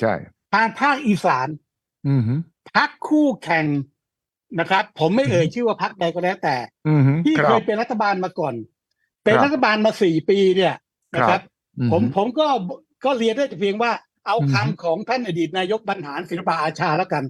ใช่ทางภาคอีสานอืมฮึ พรรคคู่แข่งนะครับ ผมไม่เอ่ยชื่อว่าพรรคใดก็แล้วแต่อืมฮึที่คเครัยบเป็นรัฐบาลมาก่อน เป็นครับรัฐบาลมาสี่ปีเนี่ยนะคครัรับบอืผมฮึผมก็ก็เรียนได้แต่เพียงว่า เอาอืมคำของท่านอดีตนายกบรรหารศิลปะอาชาแล้วกัน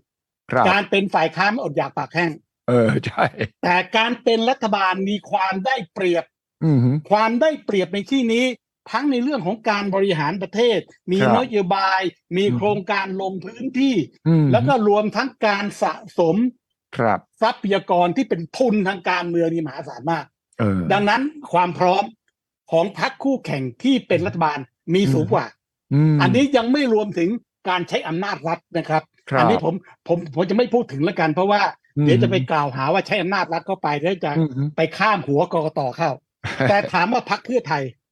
ครับการเป็นฝ่ายค้านอดอยากปากแห้ง เออใช่ แต่การเป็นรัฐบาลมีความได้เปรียบอืมฮึความได้เปรียบในที่นี้ ทั้งในเรื่องของการบริหารประเทศ มีครับนโยบาย มีอืมโครงการลงพื้นที่อืมแล้วก็รวมทั้งการสะสมครับทรัพยากรที่เป็นทุนทางการเมืองนี่มหาศาลมากเออดังนั้นความพร้อมของพรรคคู่แข่งที่เป็นรัฐบาลมีสูงกว่ามอันนี้ยังไม่รวมถึงการใช้อำนาจรัฐนะครับครับอันี้ผมผมผมจะไม่พูดถึงแล้วกัน เพราะว่าอืมเดี๋ยวจะไปกล่าวหาว่าใช้อำนาจรัฐเข้าไปแล้วจะอืมฮึไปข้ามหัวกกตเข้า แต่ถามว่าพรรคเพื่อไทยอืมฮึ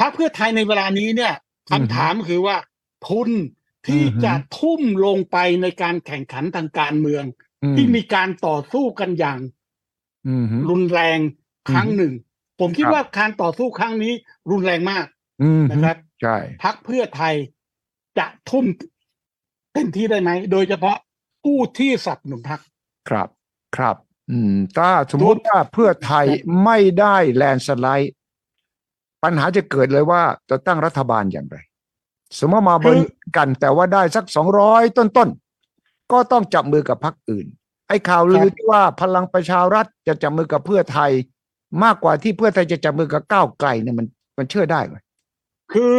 พรรคเพื่อไทยในเวลานี้เนี่ยอืมคำถามคือว่า ทุนที่อืมจะทุ่มลงไปในการแข่งขันทางการเมืองอืที่มีการต่อสู้กันอย่างอืมฮึรุนแรงครั้งหนึ่ง ผมคิดครับว่าการต่อสู้ครั้งนี้รุนแรงมากอืมฮึนะครับใช่พักเพื่อไทยจะทุ่มเต็มที่ได้ไหม โดยเฉพาะผู้ที่สนับสนุนพักครับครับ อืม ถ้าสมมติว่าเพื่อไทยไม่ได้แลนด์สไลด์ ปัญหาจะเกิดเลยว่าจะตั้งรัฐบาลอย่างไร สมมติมาเบินกันแต่ว่าได้สักสองร้อยต้นๆ ก็ต้องจับมือกับพรรคอื่น ไอ้ข่าวลือที่ว่าพลังประชารัฐจะจับมือกับเพื่อไทย มากกว่าที่เพื่อไทยจะจับมือกับก้าวไกลเนี่ยมันมันเชื่อได้ไหมคือ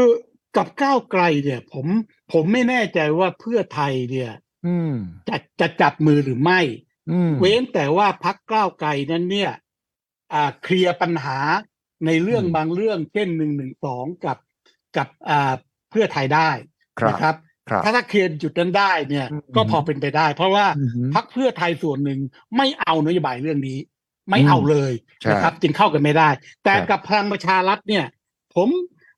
กับก้าวไกลเนี่ย ผมผมไม่แน่ใจว่าเพื่อไทยเนี่ย อืมจะจะจับมือหรือไม่อืมเว้นแต่ว่าพักก้าวไกลนั้นเนี่ย อ่าเคลียร์ปัญหา ในเรื่องอืมบางเรื่องเช่นหนึ่งหนึ่งสองกับกับอ่าเพื่อไทยได้ครับนะครับครับถ้าถ้าเคลียร์จุดนั้นได้เนี่ยอืมก็พอเป็นไปได้ เพราะว่าอืมฮึพักเพื่อไทยส่วนหนึ่งไม่เอานโยบายเรื่องนี้ ไม่เอาเลยใช่นะครับ จึงเข้ากันไม่ได้ แต่ใช่กับพลังประชารัฐเนี่ย ผม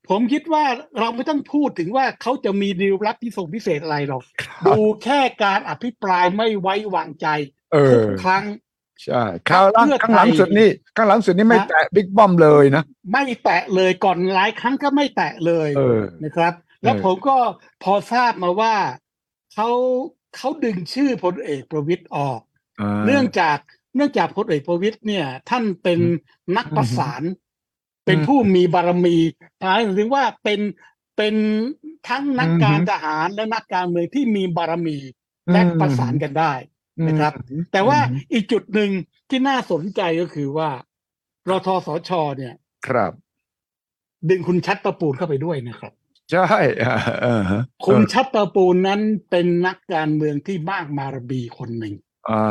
ผมคิดว่าเราไม่ต้องพูดถึงว่าเขาจะมีดีลลับพิเศษพิเศษอะไรหรอก ดูแค่การอภิปรายไม่ไว้วางใจเอทุอกครั้ง ใช่คราวหลังเพื่อไทยข้างหลังสุดนี่ข้างหลังสุดนี่ไม่นะแตะบิ๊กป้อมเลยนะ ไม่แตะเลยก่อนหลายครั้งก็ไม่แตะเลยเออนะครับ แล้วเออผมก็พอทราบมาว่าเขาเขาดึงชื่อพลเอกประวิตยออก เนื่องจากเนื่องจากพลเอกประวิตยเนี่ย ท่านเป็นนักประสาน เป็นผู้มีบารมีหมายถึงว่าเป็นเป็นทั้งนักการทหารและนักการเมืองที่มีบารมีและประสานกันได้ นะครับ แต่ว่าอีกจุดหนึ่งที่น่าสนใจก็คือว่ารทสชเนี่ย ครับ ดึงคุณชัดประปูนเข้าไปด้วยนะครับ ใช่เออเออฮะคุณชัดประปูนนั้นเป็นนักการเมืองที่มากมารบีคนหนึ่งอ่า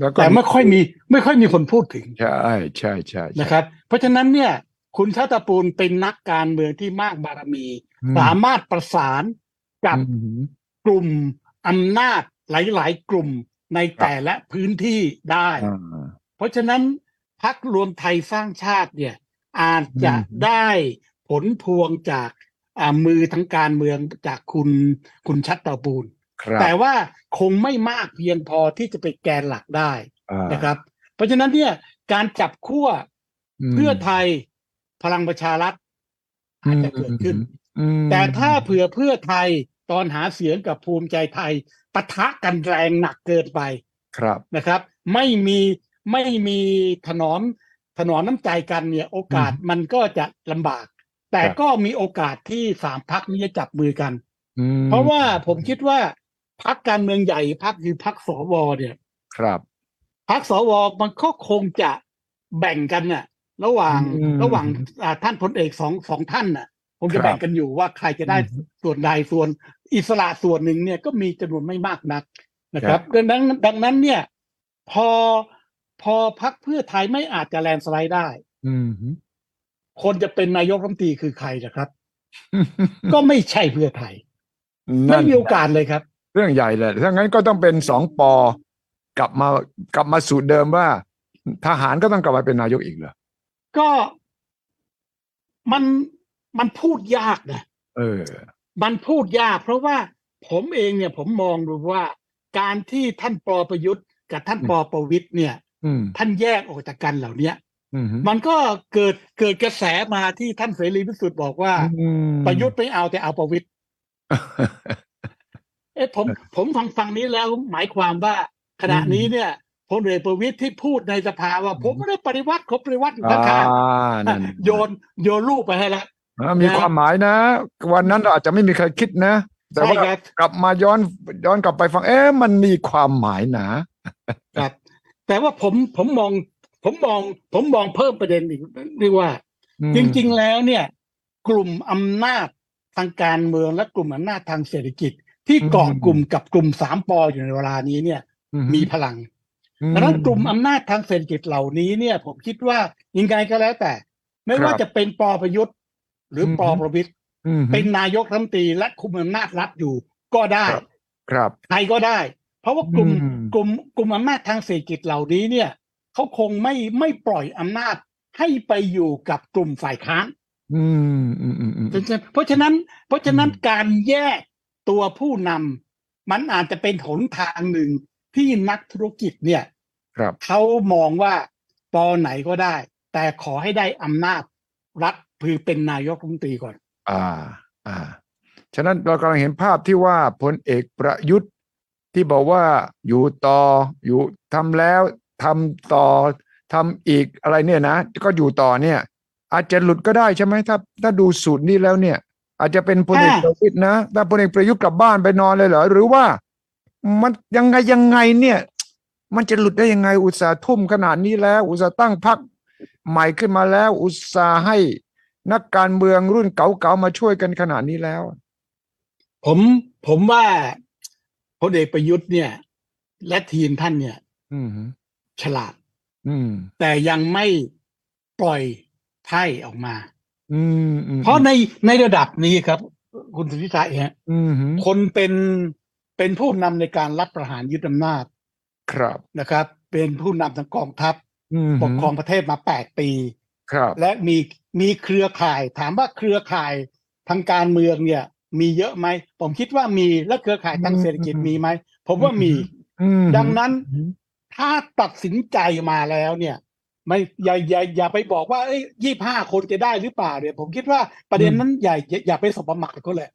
แล้วก็แต่ไม่ค่อยมี ไม่ค่อยมีคนพูดถึงใช่ใช่ใช่ใช่นะครับ เพราะฉะนั้นเนี่ย คุณชัตปูลเป็นนักการเมืองที่มากบารมีอืมสามารถประสานกับอืมกลุ่มอำนาจ หลาย ๆ กลุ่มในแต่ละพื้นที่ได้อ่าเพราะฉะนั้นพักรวมไทยสร้างชาติเนี่ยอาจจะอืมได้ผลพวงจากอ่ามือทั้งการเมืองจากคุณคุณชัดเตาปูนครับแต่ว่าคงไม่มากเพียงพอที่จะไปนแกนหลักได้อ่านะครับ เพราะฉะนั้นเนี่ยการจับขั้วมเพื่อไทยพลังประชารัฐอาจจะเกิดขึ้นอืมแต่ถ้าเผื่อเพื่อไทย ตอนหาเสียงกับภูมิใจไทยปะทะกันแรงหนักเกินไปครับนะครับ ไม่มีไม่มีถนอมถนอมน้ำใจกันเนี่ย โอกาสมันก็จะลำบาก แต่ก็มีโอกาสที่สามพักนี้จะจับมือกันอืมเพราะว่าผมคิดว่าพักการเมืองใหญ่พักคือพักสวเนี่ย ครับพักสวมันก็คงจะแบ่งกันน่ะ ระหว่างอืมระหว่างอ่าท่านพลเอกสองสองท่านน่ะคงครัจะบแบ่งกันอยู่ว่าใครจะได้อืมส่วนใดส่วน อิสระส่วนหนึ่งเนี่ยก็มีจำนวนไม่มากนักนะครับ ดังนั้นดังนั้นเนี่ยพอพอพักเพื่อไทยไม่อาจจะแลนด์สไลด์ได้อืมคนจะเป็นนายกรัฐมนตรีคือใครนะครับ ก็ไม่ใช่เพื่อไทยไม่นั่นมีโอกาสเลยครับ เรื่องใหญ่เลยถ้างั้นก็ต้องเป็นสองปอกลับมากลับมาสู่เดิมว่า ทหารก็ต้องกลับมาเป็นนายกอีกเหรอก็มันมันพูดยากนะเออ มันพูดยาก เพราะว่าผมเองเนี่ยผมมองดูว่า การที่ท่านปอประยุทธ์ กับท่านอืมปอประวิตยเนี่ยอืมท่านแยกออกจากกันเหล่าเนี้ยอืมมันก็เกิดเกิดกระแสมาที่ท่านเสรีพิสุทธิ์บอกว่าอืมประยุทธ์ไม่เอาแต่เอาประวิตยเอ๊ะผมผมฟังฟังนี้แล้วหมายความว่าขณะนี้เนี่ยพลเอกประวิตยที่พูดในสภาว่า ผมไม่ได้ปฏิวัติเขาปฏิวัติอยู่อ่าข้างนั่นๆโยนโยนลูกไปให้แล้วอ่า มีนะความหมายนะ วันนั้นเราอาจจะไม่มีใครคิดนะ แต่ใช่ว่าครับกลับมาย้อนย้อนกลับไปฟัง เอ๊ะมันมีความหมายนะครับ แต่ว่าผมผมมอง ผมมอง ผมมองเพิ่มประเด็นอีกเรียกว่าอืมจริง ๆ แล้วเนี่ย กลุ่มอำนาจทางการเมืองและกลุ่มอำนาจทางเศรษฐกิจ ที่เกาะกลุ่มกับกลุ่มสามปออยู่ในเวลานี้เนี่ยอืมีพลังอืดังนั้นกลุ่มอำนาจทางเศรษฐกิจเหล่านี้เนี่ย ผมคิดว่ายังไงก็แล้วแต่ ไม่ว่าครับจะเป็นปอประยุทธ์ หรืออมปอประวิตยอืมเป็นนายกรัฐมนตรีและคุมอำนาจรัฐอยู่ก็ได้ ครับครับใครก็ได้ เพราะว่ากลุ่มอืมกลุ่มกลุ่มอำนาจทางเศรษฐกิจเหล่านี้เนี่ยเขาคงไม่ไม่ปล่อยอำนาจให้ไปอยู่กับกลุ่มฝ่ายค้านอืมอืมอืมอืมเพราะฉะนั้น เพราะฉะนั้นอืมการแยกตัวผู้นำมันอาจจะเป็นหนทางหนึ่งที่นักธุรกิจเนี่ยครับเขามองว่าปอไหนก็ได้ แต่ขอให้ได้อำนาจรัฐ คือเป็นนายกรัฐมนตรีก่อน อ่า อ่า ฉะนั้นเรากำลังเห็นภาพที่ว่าพลเอกประยุทธ์ที่บอกว่าอยู่ต่ออยู่ทำแล้วทำต่อทำอีกอะไรเนี่ยนะ ก็อยู่ต่อเนี่ย อาจจะหลุดก็ได้ใช่ไหมถ้า ถ้าดูสูตรนี้แล้วเนี่ย อาจจะเป็นพลเอกอ่าประยุทธ์นะถ้าพลเอกประยุทธ์กลับบ้านไปนอนเลยเหรอหรือว่า มันยังไงยังไงเนี่ย มันจะหลุดได้ยังไงอุตสาห์ทุ่มขนาดนี้แล้ว อุตสาห์ตั้งพรรคใหม่ขึ้นมาแล้ว อุตสาห์ให้ นักการเมืองรุ่นเก่าๆมาช่วยกันขนาดนี้แล้ว ผมผมว่าพลเอกประยุทธ์เนี่ย และทีมท่านเนี่ยอืมฉลาดอืมแต่ยังไม่ปล่อยไพ่ออกมาอืมอืมเพราะในในระดับนี้ครับ คุณสุทธิชัยฮะอืมคนเป็นเป็นผู้นำในการรับประหารยึดอำนาจ ครับนะครับ เป็นผู้นำทางกองทัพอืมปกครองประเทศมาแปดปี ครับ และมี มีเครือข่าย ถามว่าเครือข่ายทางการเมืองเนี่ย มีเยอะไหมผมคิดว่ามีและเครือข่ายทางเศรษฐกิจมีไหมผมว่ามีอืมดังนั้นถ้าตัดสินใจมาแล้วเนี่ย ไม่อย่าอย่าอย่าไปบอกว่ายี่ห้าคนจะได้หรือเปล่าเนี่ย ผมคิดว่าประเด็นนั้นอย่าอย่าอย่าไปสบประมาทเขาเลย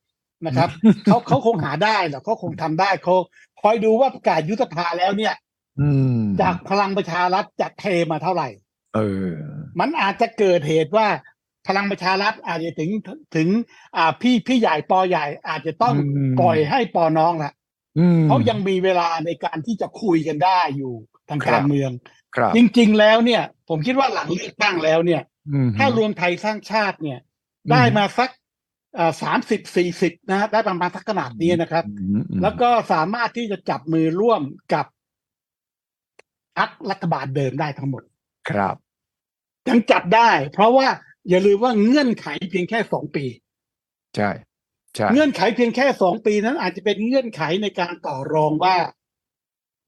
นะครับเขาเขาคงหาได้หรอกเขาคงทำได้เขาคอยดูว่าประกาศยุทธภาแล้วเนี่ยอืมจากพลังประชารัฐจะเทมาเท่าไหร่ เออ มันอาจจะเกิดเหตุว่าพลังประชารัฐอาจจะถึงถึง อ่าพี่พี่ใหญ่ปอใหญ่ อาจจะต้องอืมปล่อยให้ปอน้องละอืมเพราะยังมีเวลาในการที่จะคุยกันได้อยู่ทางครับการเมืองครับจริง ๆ แล้วเนี่ย ผมคิดว่าหลังเลือกตั้งแล้วเนี่ยอืมถ้ารวมไทยสร้างชาติเนี่ยอืมได้มาสักสามสิบสี่สิบนะฮะได้ประมาณสักขนาดนี้นะครับอืมอืมแล้วก็สามารถที่จะจับมือร่วมกับพรรครัฐบาลเดิมได้ทั้งหมด ครับ ยังจับได้ เพราะว่าอย่าลืมว่าเงื่อนไขเพียงแค่สองปี ใช่ใช่เงื่อนไขเพียงแค่สองปีนั้น อาจจะเป็นเงื่อนไขในการต่อรองว่า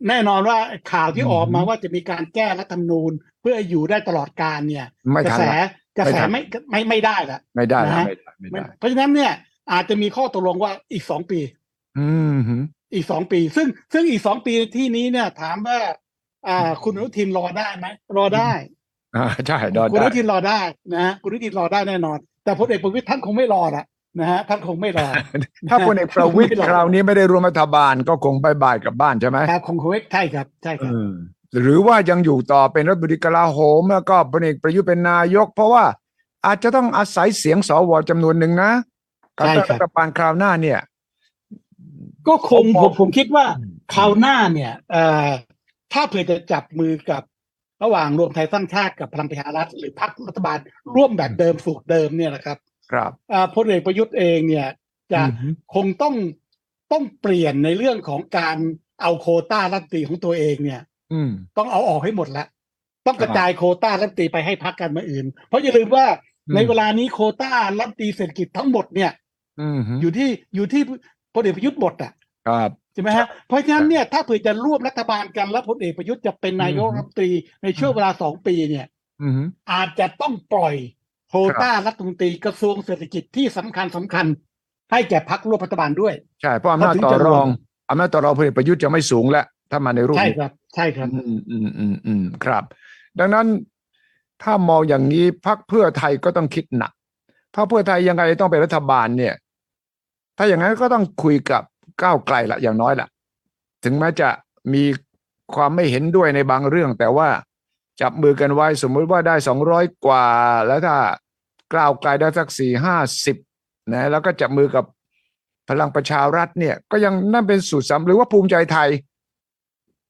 แน่นอนว่าข่าวที่ออกมาว่าจะมีการแก้รัฐธรรมนูญ เพื่ออยู่ได้ตลอดการเนี่ยไม่กระทันแสละกระแสไม่ไม่ไม่ไม่ได้ละไม่ได้ละนะฮะไม่ได้ไม่ได้เพราะฉะนั้นเนี่ย อาจจะมีข้อตกลงว่าอีกสองปี อืมฮึอีกสองปี ซึ่งซึ่งอีกสองปีที่นี้เนี่ย ถามว่า อ่า คุณอนุทินรอได้ไหมรอได้ อ่าใช่ดอคุณอได้นุทินรอได้นะฮะคุณอนุทินรอได้แน่นอน แต่พลเอกประวิตยท่านคงไม่รอละนะฮะท่านคงไม่รอถ้าพลเอกประวิตยไม่หรอกคราวนี้ไม่ได้รวมรัฐบาลก็คงบายบายกลับบ้านใช่ไหมครับคงคงไม่ใช่ครับใช่ครับเออหรือว่ายังอยู่ต่อเป็นรัฐมนตรีกลาโหม แล้วก็พลเอกประยุทธ์เป็นนายก เพราะว่าอาจจะต้องอาศัยเสียงสวจำนวนหนึ่งนะการใช่ตั้งครับรัฐบาลคราวหน้าเนี่ย ก็คงผมผมผมคิดว่าอืมคราวหน้าเนี่ยเอ่อถ้าเผื่อจะจับมือกับ ระหว่างรวมไทยสร้างชาติกับพลังประชารัฐหรือพรรครัฐบาลร่วมแบบเดิมสูตรเดิมเนี่ยนะครับ ครับอ่าพลเอกประยุทธ์เองเนี่ยจะอือฮึคงต้องต้องเปลี่ยนในเรื่องของการเอาโควต้ารัฐมนตรีของตัวเองเนี่ย อืมต้องเอาออกให้หมดละต้องกระครับจายโควต้ารัฐมนตรีไปให้พรรคการเมืองอื่น เพราะอย่าลืมว่าอืมในเวลานี้โควต้ารัฐมนตรีเศรษฐกิจทั้งหมดเนี่ยอืมฮึอยู่ที่อยู่ที่พลเอกประยุทธ์หมดอะครับ ช่ไหมฮะเพราะฉะนั้นเนี่ยถ้าเผื่อจะร่วมรัฐบาลกันแล้วพลเอกประยุทธ์จะเป็นนายกอืมรัฐมนตรีในช่วงเวลาสองปีเนี่ยอืมอาจจะต้องปล่อยโควต้ารัฐมนตรีกระทรวงเศรษฐกิจที่สำคัญสำคัญ ให้แก่พรรคร่วมรัฐบาลด้วย ใช่เพราะอำนาจเขาถึงต่อจะรรวมองอำนาจต่อรองพลเอกประยุทธ์จะไม่สูงแล้วถ้ามาในรูปใช่นี้ครับ ใช่ครับอืมอืมอืมอืมครับ ดังนั้นถ้ามองอย่างนี้พรรคเพื่อไทยก็ต้องคิดหนักพรรคเพื่อไทยยังไงต้องเป็นรัฐบาลเนี่ย ถ้าอย่างนั้นก็ต้องคุยกับ ก้าวไกลละอย่างน้อยละถึงแม้จะมีความไม่เห็นด้วยในบางเรื่อง แต่ว่าจับมือกันไว้สมมุติว่าได้สองร้อยกว่า แล้วถ้าก้าวไกลได้สักสี่ห้าสิบนะแล้วก็จับมือกับพลังประชารัฐเนี่ย ก็ยังนั่นเป็นสูตรสำหรือว่าภูมิใจไทย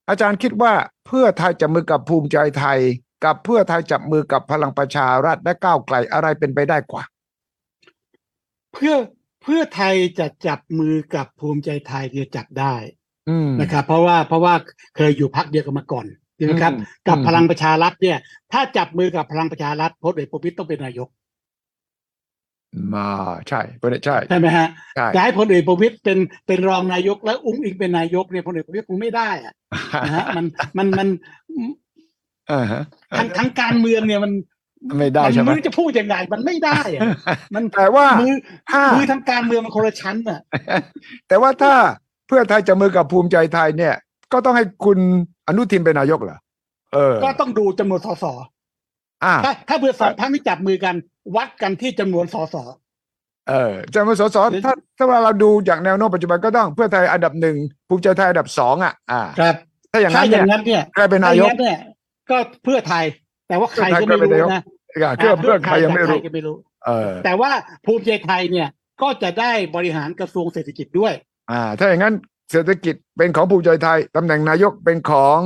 อาจารย์คิดว่าเพื่อไทยจับมือกับภูมิใจไทย กับเพื่อไทยจับมือกับพลังประชารัฐและก้าวไกลอะไรเป็นไปได้กว่า เพื่อ พื่อไทยจะจับมือกับภูมิใจไทยเนี่ยจับได้อืมนะครับ เพราะว่าเพราะว่าเคยอยู่พักเดียวกันมาก่อนใช่ไหมครับอืมกับอืมพลังประชารัฐเนี่ย ถ้าจับมือกับพลังประชารัฐพลเอกประวิตยต้องเป็นนายกมาใช่ประเด็นใช่ใช่ไหมฮะใช่จะให้พลเอกประวิตยเป็นเป็นรองนายกแล้วอุ้งอิงเป็นนายกเนี่ยพลเอกประวิตยคงไม่ได้อะนะฮะมันมันมันอ่าฮะทางทางการเมืองเนี่ยมัน ไม่ได้มันใช่ไหมไม่รู้จะพูดยังไงมันไม่ได้อะมันแต่ว่ามือถ้ามือทางการเมืองมันคนละชั้นอะ แต่ว่าถ้าเพื่อไทยจับมือกับภูมิใจไทยเนี่ย ก็ต้องให้คุณอนุทินเป็นนายกเหรอเออ ก็ต้องดูจำนวนสสอ่าถ้าถ้าเพื่อสองพักที่จับมือกัน วัดกันที่จำนวนสสเออจำนวนสสถ้าถ้าว่าเราดูจากแนวโน้มปัจจุบันก็ต้องเพื่อไทยอันดับหนึ่งภูมิใจไทยอันดับสองอะ อ่า ครับ ถ้าอย่างถ้านั้นอเนี่ยย่างนั้นเนี่ยใครเป็นายถ้านอกย่างนั้นเนี่ย ก็เพื่อไทย แต่ว่าใครก็ไม่เพื่อไทยก็เป็นนายรู้กนะอ่าเพื่อเพื่อใครยังไม่รู้ใคก็ไม่รู้เออแต่ว่าภูมิใจไทยเนี่ยก็จะได้บริหารกระทรวงเศรษฐกิจด้วย อ่า ถ้าอย่างนั้นเศรษฐกิจเป็นของภูมิใจไทยตำแหน่งนายกเป็นของ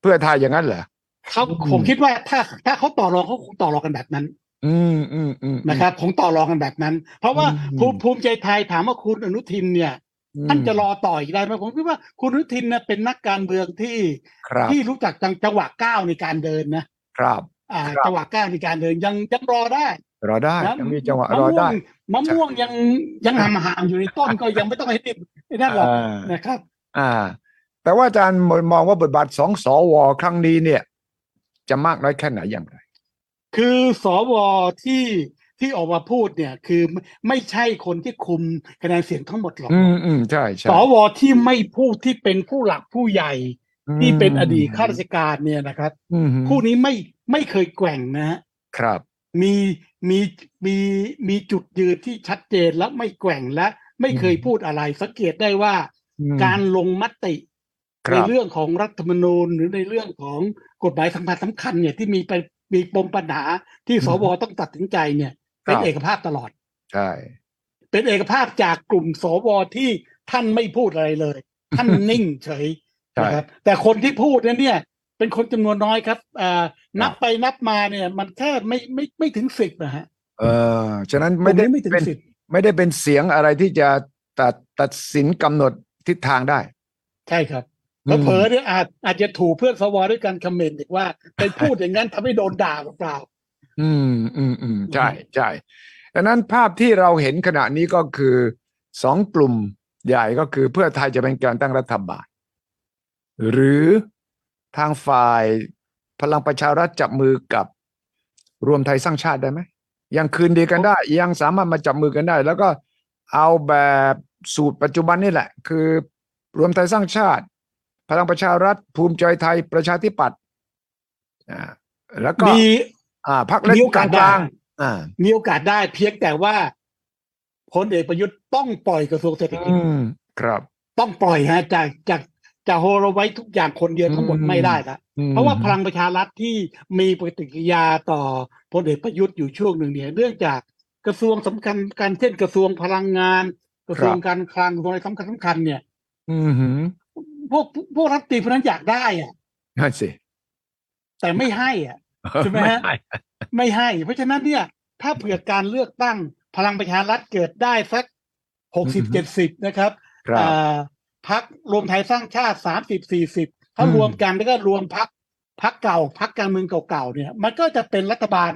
เพื่อไทยอย่างนั้นเหรอเขาอืมผมคิดว่าถ้าถ้าเขาต่อรองเขาคงต่อรองกันแบบนั้น อืมอืมอืมนะครับคงต่อรองกันแบบนั้น เพราะว่าอืมภูมิภูมิใจไทยถามว่าคุณอนุทินเนี่ยอืมท่านจะรอต่ออีกได้ไหมผมคิดว่าคุณอนุทินเนี่ยเป็นนักการเมืองที่ครับที่รู้จักจังจังหวะก้าวในการเดินนะ ครับอ่าครับจังหวะก้าวในการเดินยังยังรอได้ รอได้นะยังมีจังหวะมะรอม่วได้งมะม่วงยังยังห่ำห่างอยู่ในต้นก็ยังไม่ต้องให้ติดไอ้นั่นหรอกอ่านะครับ อ่า แต่ว่าอาจารย์มองว่าบทบาทสองสวครั้งนี้เนี่ย จะมากน้อยแค่ไหนอย่างไร คือสวที่ที่ออกมาพูดเนี่ย คือไม่ไม่ใช่คนที่คุมคะแนนเสียงทั้งหมดหรอก อืมอืมใช่ใช่สวที่ไม่พูดที่เป็นผู้หลักผู้ใหญ่ ที่เป็นอดีตข้าราชการเนี่ยนะครับอืมคู่นี้ไม่ไม่เคยแกว่งนะฮะครับ มีมีมีมีจุดยืนที่ชัดเจนและไม่แกว่งและไม่เคยพูดอะไร สังเกตได้ว่าอืมการลงมติคในรับเรื่องของรัฐธรรมนูญหรือในเรื่องของกฎหมายสำคัญสำคัญเนี่ยที่มีไปมีปมปัญหาที่สวต้องตัดสินใจเนี่ยเป็นเอกภาพตลอด ใช่ เป็นเอกภาพจากกลุ่มสวที่ท่านไม่พูดอะไรเลย ท่านนิ่งเฉยใช่ นะครับแต่คนที่พูดนั้นเนี่ย เป็นคนจำนวนน้อยครับอ่านับไปนับมาเนี่ย มันแค่ไม่ไม่ไม่ถึงสิบนะฮะ เออฉะนั้นไม่ได้กลุ่ไม่ถึงเป็นสิบไม่ได้เป็นเสียงอะไรที่จะตัดตัดสินกำหนดทิศทางได้ ใช่ครับอืมเผลอๆเนี่ยอาจอาจจะถูกเพื่อนสวด้วยกันคอมเมนต์อีกว่าไปพูดอย่างนั้นทำให้โดนด่าเปล่าอืมอืมอืมใช่ใช่ดังนั้นภาพที่เราเห็นขณะนี้ก็คือสองกลุ่มใหญ่ก็คือเพื่อไทยจะเป็นการตั้งรัฐบาล หรือทางฝ่ายพลังประชารัฐจับมือกับรวมไทยสร้างชาติได้ไหมยังคืนดีกันได้ ยังสามารถมาจับมือกันได้ แล้วก็เอาแบบสูตรปัจจุบันนี่แหละ คือรวมไทยสร้างชาติ พลังประชารัฐภูมิใจไทยประชาธิปัตย์อ่าแล้วก็มีอ่าพักเล็กมีโอกาสกได้ลางๆอ่ามีโอกาสได้เพียงแต่ว่าพลเอกประยุทธ์ต้องปล่อยกระทรวงเศรษฐกิจอืมครับ ต้องปล่อยฮะจากจาก จะโฮเราไว้ทุกอย่างคนเดียวทั้งหมดอืมไม่ได้ละอืมเพราะว่าพลังประชารัฐที่มีปฏิกิริยาต่อพลเอกประยุทธ์อยู่ช่วงหนึ่งเนี่ยเนื่องจากกระทรวงสำคัญการเช่นกระทรวงพลังงาน กระทรวงการคลังกระทรวงอะไรสำคัญสำคัญเนี่ย อืมหืมพวกพวกรัฐมนตรีพวกนั้นอยากได้อะนั่นสิแต่ไม่ให้อะใช่ไหมฮะใช่ไม่ให้ เพราะฉะนั้นเนี่ย ถ้าเผื่อการเลือกตั้งพลังประชารัฐเกิดได้สักหกสิบเจ็ดสิบนะครับครับอ่า พักรวมไทยสร้างชาติสามสิบสี่สิบถ้าอืมรวมกันแล้วก็รวมพักพักเก่าพักการเมืองเก่าๆเนี่ย มันก็จะเป็นรัฐบาล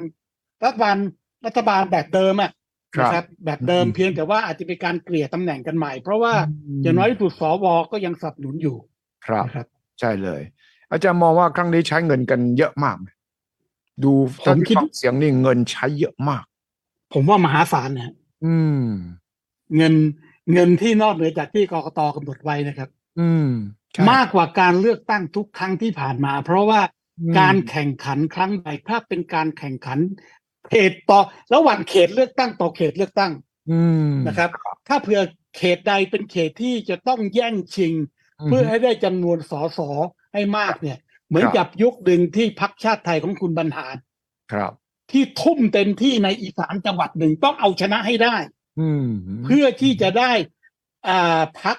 รัฐบาลรัฐบาลแบบเดิมอะครับนะครับแบบเดิมอืมเพียงแต่ว่าอาจจะเป็นการเกลี่ยตำแหน่งกันใหม่ เพราะว่าอย่างน้อยที่สุดสวก็ยังสนับสนุนอยู่ ครับนะครับ ใช่เลย อาจารย์มองว่าครั้งนี้ใช้เงินกันเยอะมากไหมดูผมถ้าคิดฟังเสียงนี่เงินใช้เยอะมาก ผมว่ามหาศาลนะฮะอืม เงิน เงินที่นอกเหนือจากที่กกตกำหนดไว้นะครับ อืมใช่มากกว่าการเลือกตั้งทุกครั้งที่ผ่านมา เพราะว่าอืมการแข่งขันครั้งใดถ้าเป็นการแข่งขันเขตต่อระหว่างเขตเลือกตั้งต่อเขตเลือกตั้งอืมนะครับ ถ้าเผื่อเขตใดเป็นเขตที่จะต้องแย่งชิง เพื่อให้ได้จำนวนสสให้มากเนี่ย เหมือนครับกับยุคหนึ่งที่พักชาติไทยของคุณบรรหารครับ ที่ทุ่มเต็มที่ในอีสานจังหวัดหนึ่งต้องเอาชนะให้ได้อืม เพื่อที่จะได้อ่าพัก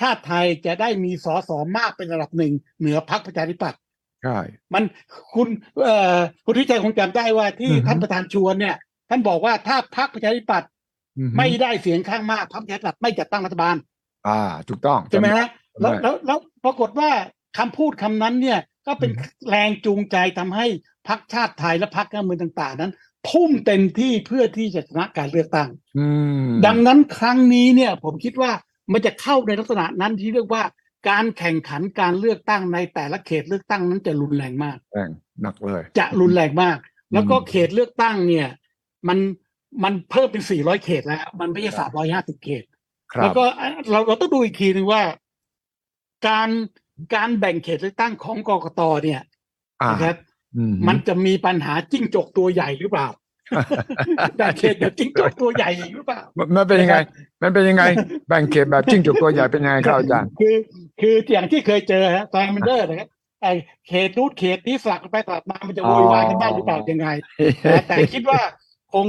ชาติไทยจะได้มีสสมากเป็นระดับหนึ่งเหนือพักประชาธิปัตย์ใช่ มันคุณเอ่อคุณทิชัยคงจำได้ว่าที่อือฮึท่านประธานชวนเนี่ย ท่านบอกว่าถ้าพักประชาธิปัตย์อืไม่ได้เสียงข้างมากพักประชาธิปัตย์ไม่จัดตั้งรัฐบาล อ่า ถูกต้องใช่ไหมฮะจำด้แล้วแล้วแล้วปรากฏว่าคำพูดคำนั้นเนี่ย ก็เป็นอือฮึแรงจูงใจทำให้พักชาติไทยและพักการเมืองต่าง ๆ นั้น ทุ่มเต็มที่เพื่อที่จะชนะการเลือกตั้งอืมดังนั้นครั้งนี้เนี่ย ผมคิดว่ามันจะเข้าในลักษณะนั้นที่เรียกว่าการแข่งขันการเลือกตั้งในแต่ละเขตเลือกตั้งนั้นจะรุนแรงมากแรงหนักเลย จะรุนแรงมาก แล้วก็อืมเขตเลือกตั้งเนี่ย มันมันเพิ่มเป็น 400 เขตแล้ว มันไม่ใช่ 350 เขตครับแล้วก็เราเราต้องดูอีกทีหนึงว่า การการแบ่งเขตเลือกตั้งของกกตเนี่ยอ่านะครับอื มมันจะมีปัญหาจิ้งจกตัวใหญ่หรือเปล่าแบ่งเขตแบบจิ้งจกตัวใหญ่หรือเปล่ามันมันเป็นยังไง มันเป็นยังไง แบ่งเขตแบบจิ้งจกตัวใหญ่เป็นยังไงครับอาจารย์ คือ คืออย่างที่เคยเจอฮะซาลาแมนเดอร์นะครับไอ้เขตนู้นเขตนี้สลับไปสลับมามันจะโวยวายกันได้หรือเปล่ายังไงนะแต่คิดว่าคง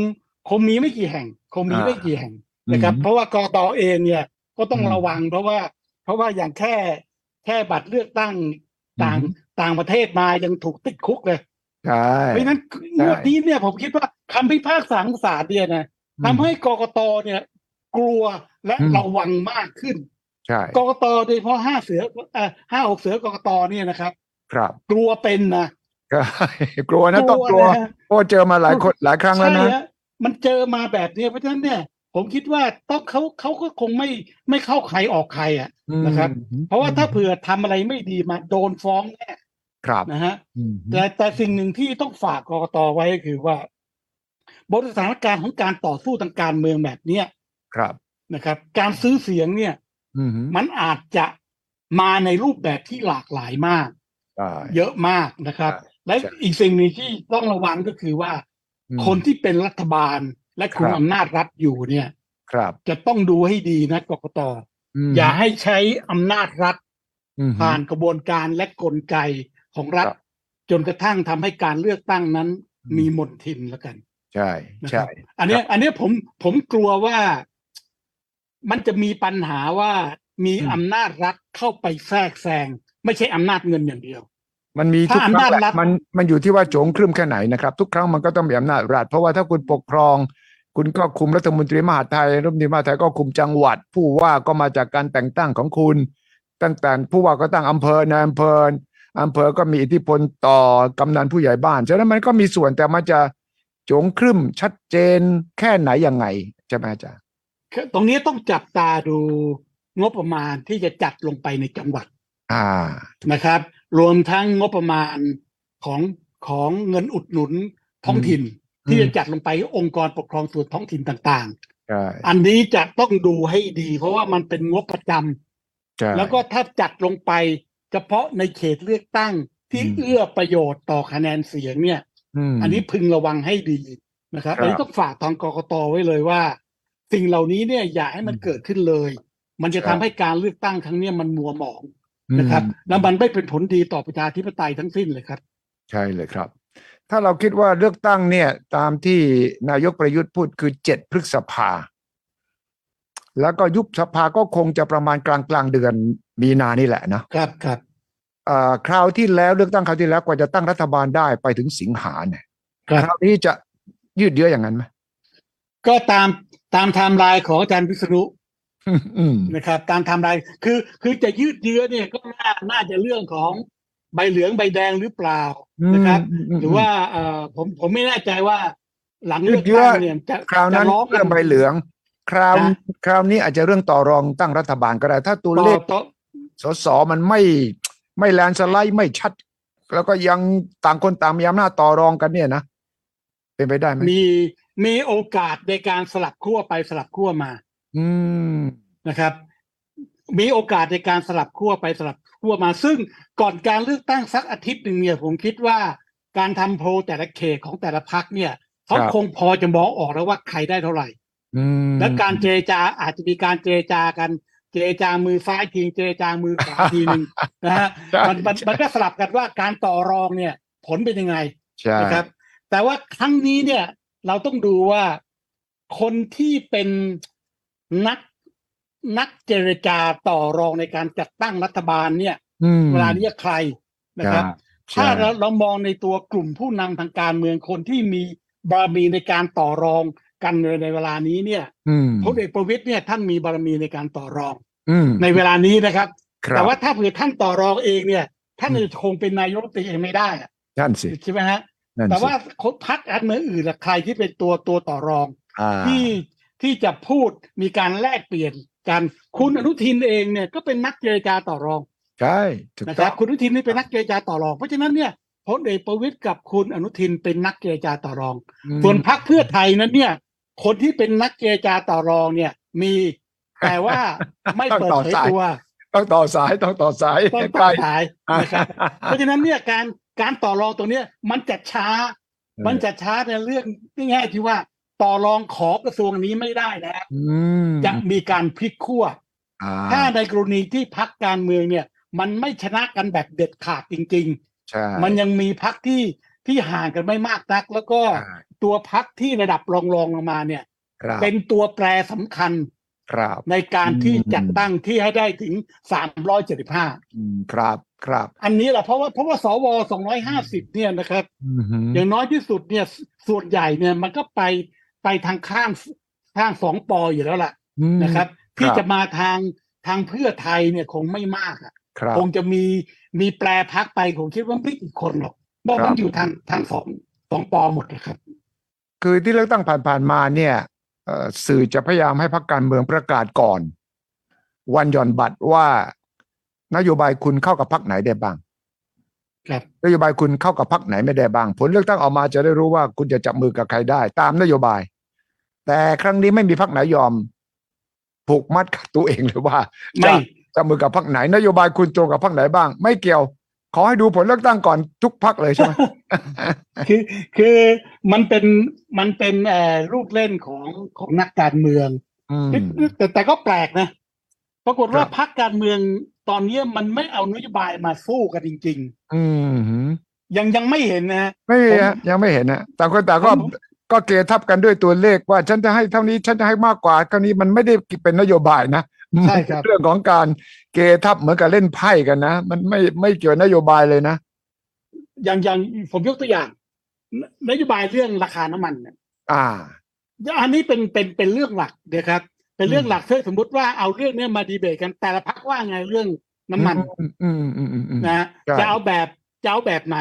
คงมีไม่กี่แห่ง คงมีไม่กี่แห่งนะครับอืมเพราะว่ากตเองเนี่ยก็ต้องอืมระวัง เพราะว่า เพราะว่าอย่างแค่แค่บัตรเลือกตั้งต่างอืม ต่างประเทศมายังถูกติดคุกเลยใช่เพราะฉะนั้นงวดนี้เนี่ยผมคิดว่าคำพิพากษาของศาลเนี่ยนะทำให้กกตเนี่ย กลัวและอืมระวังมากขึ้นใช่กกตโดยเฉพาะห้าเสือเอ่อห้าหกเสือกกตเนี่ยนะครับ ครับ กลัวเป็นนะใช่กลัวนะต้องกลัวนะเพราะว่าเจอมาหลายคนหลายครั้งแล้วใช่นะฮะมันเจอมาแบบเนี้ยเพราะฉะนั้นเนี่ยผมคิดว่าต้องเขาเขาก็คงไม่ไม่เข้าใครออกใครอะนะครับอืมเพราะว่าถ้าเผื่อทำอะไรไม่ดีมาโดนฟ้องแน่ ครับนะฮะอืมแต่แต่สิ่งหนึ่งที่ต้องฝากกรกตไว้ก็คือว่า บทสถานการณ์ของการต่อสู้ทางการเมืองแบบเนี้ยครับนะครับ การซื้อเสียงเนี่ยอืมมันอาจจะมาในรูปแบบที่หลากหลายมากใช่เยอะมากนะครับใช่และใช่อีกสิ่งหนึ่งที่ต้องระวังก็คือว่าอืมคนที่เป็นรัฐบาลและคุมครับอำนาจรัฐอยู่เนี่ย ครับ จะต้องดูให้ดีนะกกตมอย่าให้ใช้อำนาจรัฐอืมผ่านกระบวนการและกลไก ของรัฐครับจนกระทั่งทำให้การเลือกตั้งนั้นอืมมีมนทินแล้วกัน ใช่นะคใช่รับอันเนี้ยอันเนี้ยผมผมกลัวว่ามันจะมีปัญหาว่ามีอำนาจรัฐเข้าไปแทรกแซงไม่ใช่อำนาจเงินอย่างเดียว มันมีถ้าทุกครั้งอำนาจแหละรัฐมันมันอยู่ที่ว่าโจงครึ่มแค่ไหนนะครับ ทุกครั้งมันก็ต้องมีอำนาจรัฐ เพราะว่าถ้าคุณปกครอง คุณก็คุมรัฐมนตรีมหาดไทยรัฐมนตรีมหาดไทยก็คุมจังหวัด ผู้ว่าก็มาจากการแต่งตั้งของคุณ ตั้งแต่ผู้ว่าก็ตั้งอำเภอในอำเภอ อำเภอก็มีอิทธิพลต่อกำนันผู้ใหญ่บ้านฉะนั้นมันก็มีส่วนแต่มันจะโจงครึ่มชัดเจนแค่ไหนยังไงใช่ไหมอาจารย์คือตรงนี้ต้องจับตาดูงบประมาณที่จะจัดลงไปในจังหวัดอ่านะครับ รวมทั้งงบประมาณของของเงินอุดหนุนท้องถิ่น ที่จะจัดลงไปองค์กรปกครองส่วนท้องถิ่นต่างใช่ๆอันนี้จะต้องดูให้ดี เพราะว่ามันเป็นงบประจำใช่แล้วก็ถ้าจัดลงไป เฉพาะในเขตเลือกตั้งที่อืมเอื้อประโยชน์ต่อคะแนนเสียงเนี่ยมอันนี้พึงระวังให้ดีนะครับครับอันนี้ต้องฝากทางกกตไว้เลยว่า สิ่งเหล่านี้เนี่ยอย่าให้มันอืมเกิดขึ้นเลย มันจะครัทำบให้การเลือกตั้งครั้งเนี้ยมันมัวหมองนะครับอืมแล้วมันไม่เป็นผลดีต่อประชาธิปไตยทั้งสิ้นเลยครับ ใช่เลยครับ ถ้าเราคิดว่าเลือกตั้งเนี่ย ตามที่นายกประยุทธ์พูดคือเจ็ดพฤษภา แล้วก็ยุบสภาก็คงจะประมาณกลางกลางๆเดือนมีนานี่แหละนะครับครับอ่าคราวที่แล้วเลือกตั้งคราวที่แล้วกว่าจะตั้งรัฐบาลได้ไปถึงสิงหาเนี่ยครับคราวนี้จะยืดเยื้ออย่างนั้นไหมก็ตามตามไทม์ไลน์ของอาจารย์วิษณุอืมอืมนะครับ ตามไทม์ไลน์คือ คือจะยืดเยื้อเนี่ยก็น่าน่าจะเรื่องของใบเหลืองใบแดงหรือเปล่านะครับมมมหรือว่าเอ่อผมผมไม่แน่ใจว่า หลังเลือกเยอะตั้งเนี่ยเยอะจะคราวนั้นจะร้องกัเรื่องใบเหลือง คราวนะคราวนี้อาจจะเรื่องต่อรองตั้งรัฐบาลก็ได้ ถ้าตัวต่อเลขต่อสสมันไม่ไม่แลนด์สไลด์ไม่ชัด แล้วก็ยังต่างคนต่างมีอำนาจต่อรองกันเนี่ยนะเป็นไปได้ไหมมีมีโอกาสในการสลับขั้วไปสลับขั้วมา อืมนะครับ มีโอกาสในการสลับขั้วไปสลับขั้วมา ซึ่งก่อนการเลือกตั้งสักอาทิตย์หนึ่งเนี่ยผมคิดว่า การทำโพลแต่ละเขตของแต่ละพักเนี่ยเขาครับคงพอจะมองออกแล้วว่าใครได้เท่าไหร่อืม และการเจรจาอาจจะมีการเจรจากัน เจรจามือซ้ายทีเจรจามือขวาทีหนึ่งนะฮะใช่มันมันมันก็สลับกันว่าการต่อรองเนี่ย ผลเป็นยังไงใช่นะครับ แต่ว่าครั้งนี้เนี่ย เราต้องดูว่าคนที่เป็นนักนักเจรจาต่อรองในการจัดตั้งรัฐบาลเนี่ยอืมเวลานี้ใครนะครับใช่ถ้าเราเรามองในตัวกลุ่มผู้นำทางการเมืองคนที่มีบารมีในการต่อรอง กันในในเวลานี้เนี่ยอืมพลเอกประวิตยเนี่ยท่านมีบารมีในการต่อรองอืมในเวลานี้นะครับครับ แต่ว่าถ้าเผื่อท่านต่อรองเองเนี่ย ท่านจะคงเป็นนายกรัฐมนตรีเองไม่ได้อะนั่นสิใช่ไหมฮะนั่นแต่สิว่าคนพักการเมืองอื่นละใครที่เป็นตัวตัวต่อรองอ่าที่ที่จะพูดมีการแลกเปลี่ยนกันคุณอนุทินเองเนี่ยก็เป็นนักเจรจาต่อรองใช่ถูกนะคต้รัอบงคุณอนุทินนี่เป็นนักเจรจาต่อรอง เพราะฉะนั้นเนี่ยพลเอกประวิตยกับคุณอนุทินเป็นนักเจรจาต่อรองอืมส่วนพรรคเพื่อไทยนั้นเนี่ย คนที่เป็นนักเจรจาต่อรองเนี่ย มีแต่ว่าไม่ต้องเปิดต่อเผยสายตัว ต้องต่อสายต้องต่อสายต้องให้ต่ใกอล้สายนะครับเพราะฉะนั้นเนี่ยการการต่อรองตรงเนี้ยมันจะช้า มันจะช้าในเรื่องง่ายๆที่ว่าต่อรองขอกระทรวงนี้ไม่ได้นะอืมจะมีการพลิกขั้วอ่าถ้าในกรณีที่พักการเมืองเนี่ย มันไม่ชนะกันแบบเด็ดขาดจริงใช่ๆมันยังมีพักที่ที่ห่างกันไม่มากนัก แล้วก็ใช่ ตัวพักที่ระดับรองๆลงมาเนี่ยครับเป็นตัวแปรสำคัญครับในการที่อืมจัดตั้งที่ให้ได้ถึง375อืมครับครับ อันนี้แหละเพราะว่าเพราะว่าสว250เนี่ยนะครับอืมฮึอย่างน้อยที่สุดเนี่ยส่วนใหญ่เนี่ยมันก็ไปไปทางข้างข้างสองปออยู่แล้วล่ะอืมนะครับ ที่ครับจะมาทางทางเพื่อไทยเนี่ยคงไม่มากอะครับคงจะมีมีแปรพักไปผมคิดว่าไม่กี่คนหรอกเพราะครัมันบอยู่ทางทางสองสองปอหมดนะครับ คือที่เลือกตั้งผ่านๆมาเนี่ยเอ่อสื่อจะพยายามให้พรรคการเมืองประกาศก่อน วันหย่อนบัตรว่านโยบายคุณเข้ากับพรรคไหนได้บ้างครับนโยบายคุณเข้ากับพรรคไหนไม่ได้บ้าง ผลเลือกตั้งออกมาจะได้รู้ว่าคุณจะจับมือกับใครได้ ตามนโยบาย แต่ครั้งนี้ไม่มีพรรคไหนยอมผูกมัดกับตัวเองเลยว่าไม่จะจับมือกับพรรคไหน นโยบายคุณตรงกับพรรคไหนบ้าง ไม่เกี่ยว ขอให้ดูผลเลือกตั้งก่อนทุกพรรคเลยใช่ไหมคือคือมันเป็นมันเป็นเอ่อลูกเล่นของของนักการเมืองอืมแต่แต่ก็แปลกนะ ปรากฏว่าครับพรรคการเมืองตอนนี้มันไม่เอานโยบายมาสู้กันจริงอืมฮึๆยังยังไม่เห็นนะฮะไม่มีผมฮะยังไม่เห็นนะต่างคนต่างก็ผมก็เกทับกันด้วยตัวเลขว่าฉันจะให้เท่านี้ฉันจะให้มากกว่าเท่านี้มันไม่ได้เป็นนโยบายนะ ใช่ครับ เรื่องของการเกทับเหมือนกับเล่นไพ่กันนะ มันไม่ไม่เกี่ยวนโยบายเลยนะ อย่างอย่างผมยกตัวอย่างนนโยบายเรื่องราคาน้ำมันเนี่ยอ่า อันนี้เป็นเป็นเป็นเรื่องหลักเดี๋ยวครับ เป็นเรื่องอืมหลักถ้าสมมติว่าเอาเรื่องเนี้ยมาดีเบตกัน แต่ละพักว่าไงเรื่องน้ำมันอืมอืมอืมอืมอืมนะฮะใช่จะเอาแบบจะเอาแบบไหน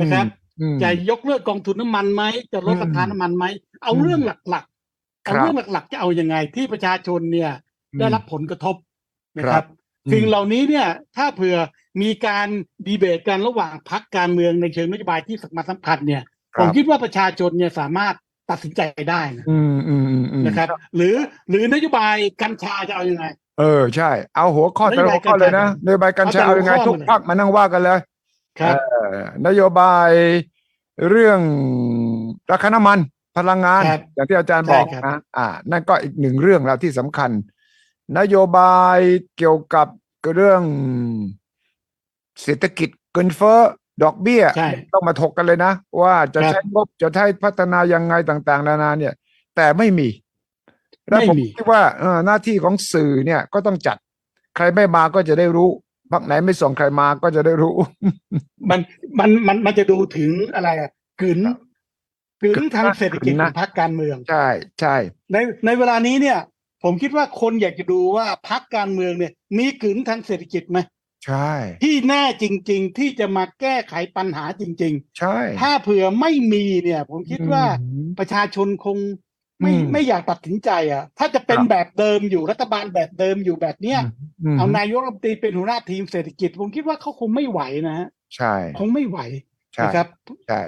นะครับอืมจะยกเลิกกองทุนน้ำมันไหมจะลดอืมราคาน้ำมันไหมเอาอืมเรื่องหลักๆครับเอาเรื่องหลักๆจะเอายังไงที่ประชาชนเนี่ย ได้รับผลกระทบนะคครัรับบอืมสิ่งเหล่านี้เนี่ยถ้าเผื่อมีการดีเบตกันระหว่างพักการเมืองในเชิงนโยบายที่สำคัญสำคัญเนี่ยคผรัมบคิดว่าประชาชนเนี่ยสามารถตัดสินใจได้นะอืมอืมอืมอืมนะครับ หรือหรือนโยบายกัญชาจะเอายังไง เออใช่ เอาหัวข้อแต่ละหัวข้อเลยนะนโยบายกัญชาเอาเอาแต่ยังไงหัวข้อทุกมาเลยพรรคมานั่งว่ากันเลยครับเอ่อนโยบายเรื่องราคาน้ำมันพลังงานครับอย่างที่อาจารย์บอกใช่ครับนะอ่า นั่นก็อีกหนึ่งเรื่องแล้วที่สำคัญ นโยบายเกี่ยวกับเรื่องเศรษฐกิจเงินเฟ้อดอกเบี้ยใช่ต้องมาถกกันเลยนะ ว่าจะครับใช้งบจะใช้พัฒนายังไงต่าง ๆ นานาเนี่ย แต่ไม่มีและไม่ผมมีคิดว่าเออหน้าที่ของสื่อเนี่ยก็ต้องจัด ใครไม่มาก็จะได้รู้พรรคไหนไม่ส่งใครมาก็จะได้รู้ มันมันมันมันจะดูถึงอะไรอะกลืนกลืนทางเศรษฐกิจกลืนขนะองพรรคการเมือง ใช่ใช่ในในเวลานี้เนี่ย ผมคิดว่าคนอยากจะดูว่าพรรคการเมืองเนี่ย มีกลืนทางเศรษฐกิจไหมใช่ ที่แน่จริง ๆ ที่จะมาแก้ไขปัญหาจริงใช่ๆถ้าเผื่อไม่มีเนี่ย ผมคิดว่าอืมประชาชนคงไม่อืมไม่อยากตัดสินใจอะ ถ้าจะเป็นครับแบบเดิมอยู่รัฐบาลแบบเดิมอยู่แบบเนี้ยมเอานายกรัฐมนตรีเป็นหัวหน้าทีมเศรษฐกิจ ผมคิดว่าเขาคงไม่ไหวนะฮะใช่ คงไม่ไหวใช่นะครับใช่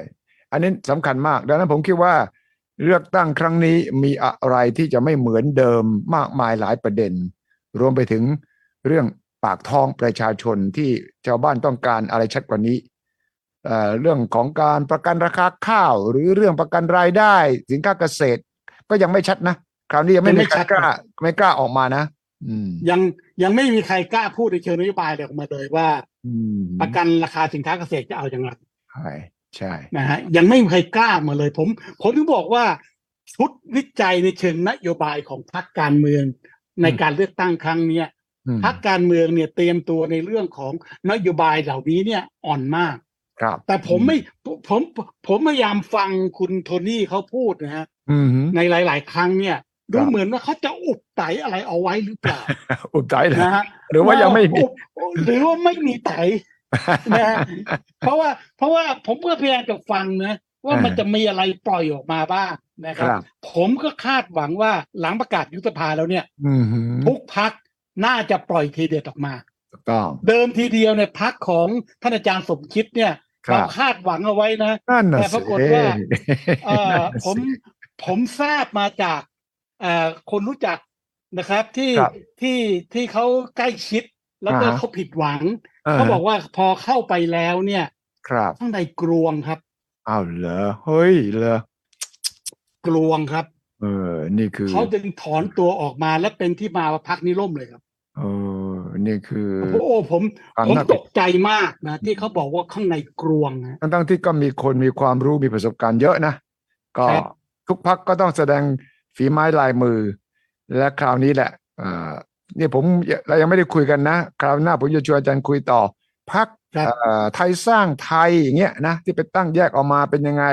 อันนี้สำคัญมาก ดังนั้นผมคิดว่า เลือกตั้งครั้งนี้มีอะไรที่จะไม่เหมือนเดิมมากมายหลายประเด็น รวมไปถึงเรื่องปากท้องประชาชนที่ชาวบ้านต้องการอะไรชัดกว่านี้เอ่อเรื่องของการประกันราคาข้าว หรือเรื่องประกันรายได้ สินค้าเกษตร ก็ยังไม่ชัดนะคราวนี้ยังไม่ยังไม่มีใครชัดกล้าไม่กล้าออกมานะอืมยังยังไม่มีใครกล้าพูดในเชิงนโยบายเลยออกมาเลยว่าอืมประกันราคาสินค้าเกษตรจะเอาอย่างไร ใช่ใช่นะฮะยังไม่มีใครกล้ามาเลยผมผมถึงบอกว่าชุดวิจัยในเชิงนโยบายของพรรคการเมืองในการเลือกตั้งครั้งเนี้ยอืมพรรคการเมืองเนี่ยเตรียมตัวในเรื่องของนโยบายเหล่านี้เนี่ยอ่อนมากครับ แต่ผมไม่ผมผมผมพยายามฟังคุณโทนี่เขาพูดนะฮะอืมในหลาย ๆ ครั้งเนี่ยดูครับเหมือนว่าเขาจะอุบไตอะไรเอาไว้หรือเปล่า อุบใจเลยนะฮะหรือว่ายังไม่มีอุบหรือว่าไม่มีไต นะฮะเพราะว่าเพราะว่าผมก็พยายามจะฟังนะว่ามันจะมีอะไรปล่อยออกมาบ้างนะคครัรับบผมก็คาดหวังว่าหลังประกาศยุบสภาแล้วเนี่ยอืมทุกพักน่าจะปล่อยทีเด็ดออกมาถูกต้องเดิมทีเดียวในยพักของท่านอาจารย์สมคิดเนี่ยครับเราคาดหวังเอาไว้นะนั่นน่ะแต่ปรากฏว่าเอ่อนั่นน่ะผมสิผมทราบมาจากเอ่อคนรู้จักนะครับที่ครับที่ที่เขาใกล้ชิด แล้วก็อ่าฮะเขาผิดหวังเขาบอกว่าพอเข้าไปแล้วเนี่ย ครับข้างในกลวงครับอ้าวเหรอเฮ้ยเหรอกลวงครับ เออ นี่คือเขาจึงถอนตัวออกมาและเป็นที่มาว่าพักนี้ล่มเลยครับเออนี่คือโอ้โหผมความผมน่าตกใจมากนะ ที่เขาบอกว่าข้างในกลวงนะทั้งทั้งที่ก็มีคนมีความรู้มีประสบการณ์เยอะนะ ก็ครับทุกพักก็ต้องแสดงฝีไม้ลายมือ และคราวนี้แหละ อ่านี่ผมเรายังไม่ได้คุยกันนะ คราวหน้าผมจะชวนอาจารย์คุยต่อพักครับไทยสร้างไทยอย่างเงี้ยนะที่ไปตั้งแยกออกมาเป็นยังไง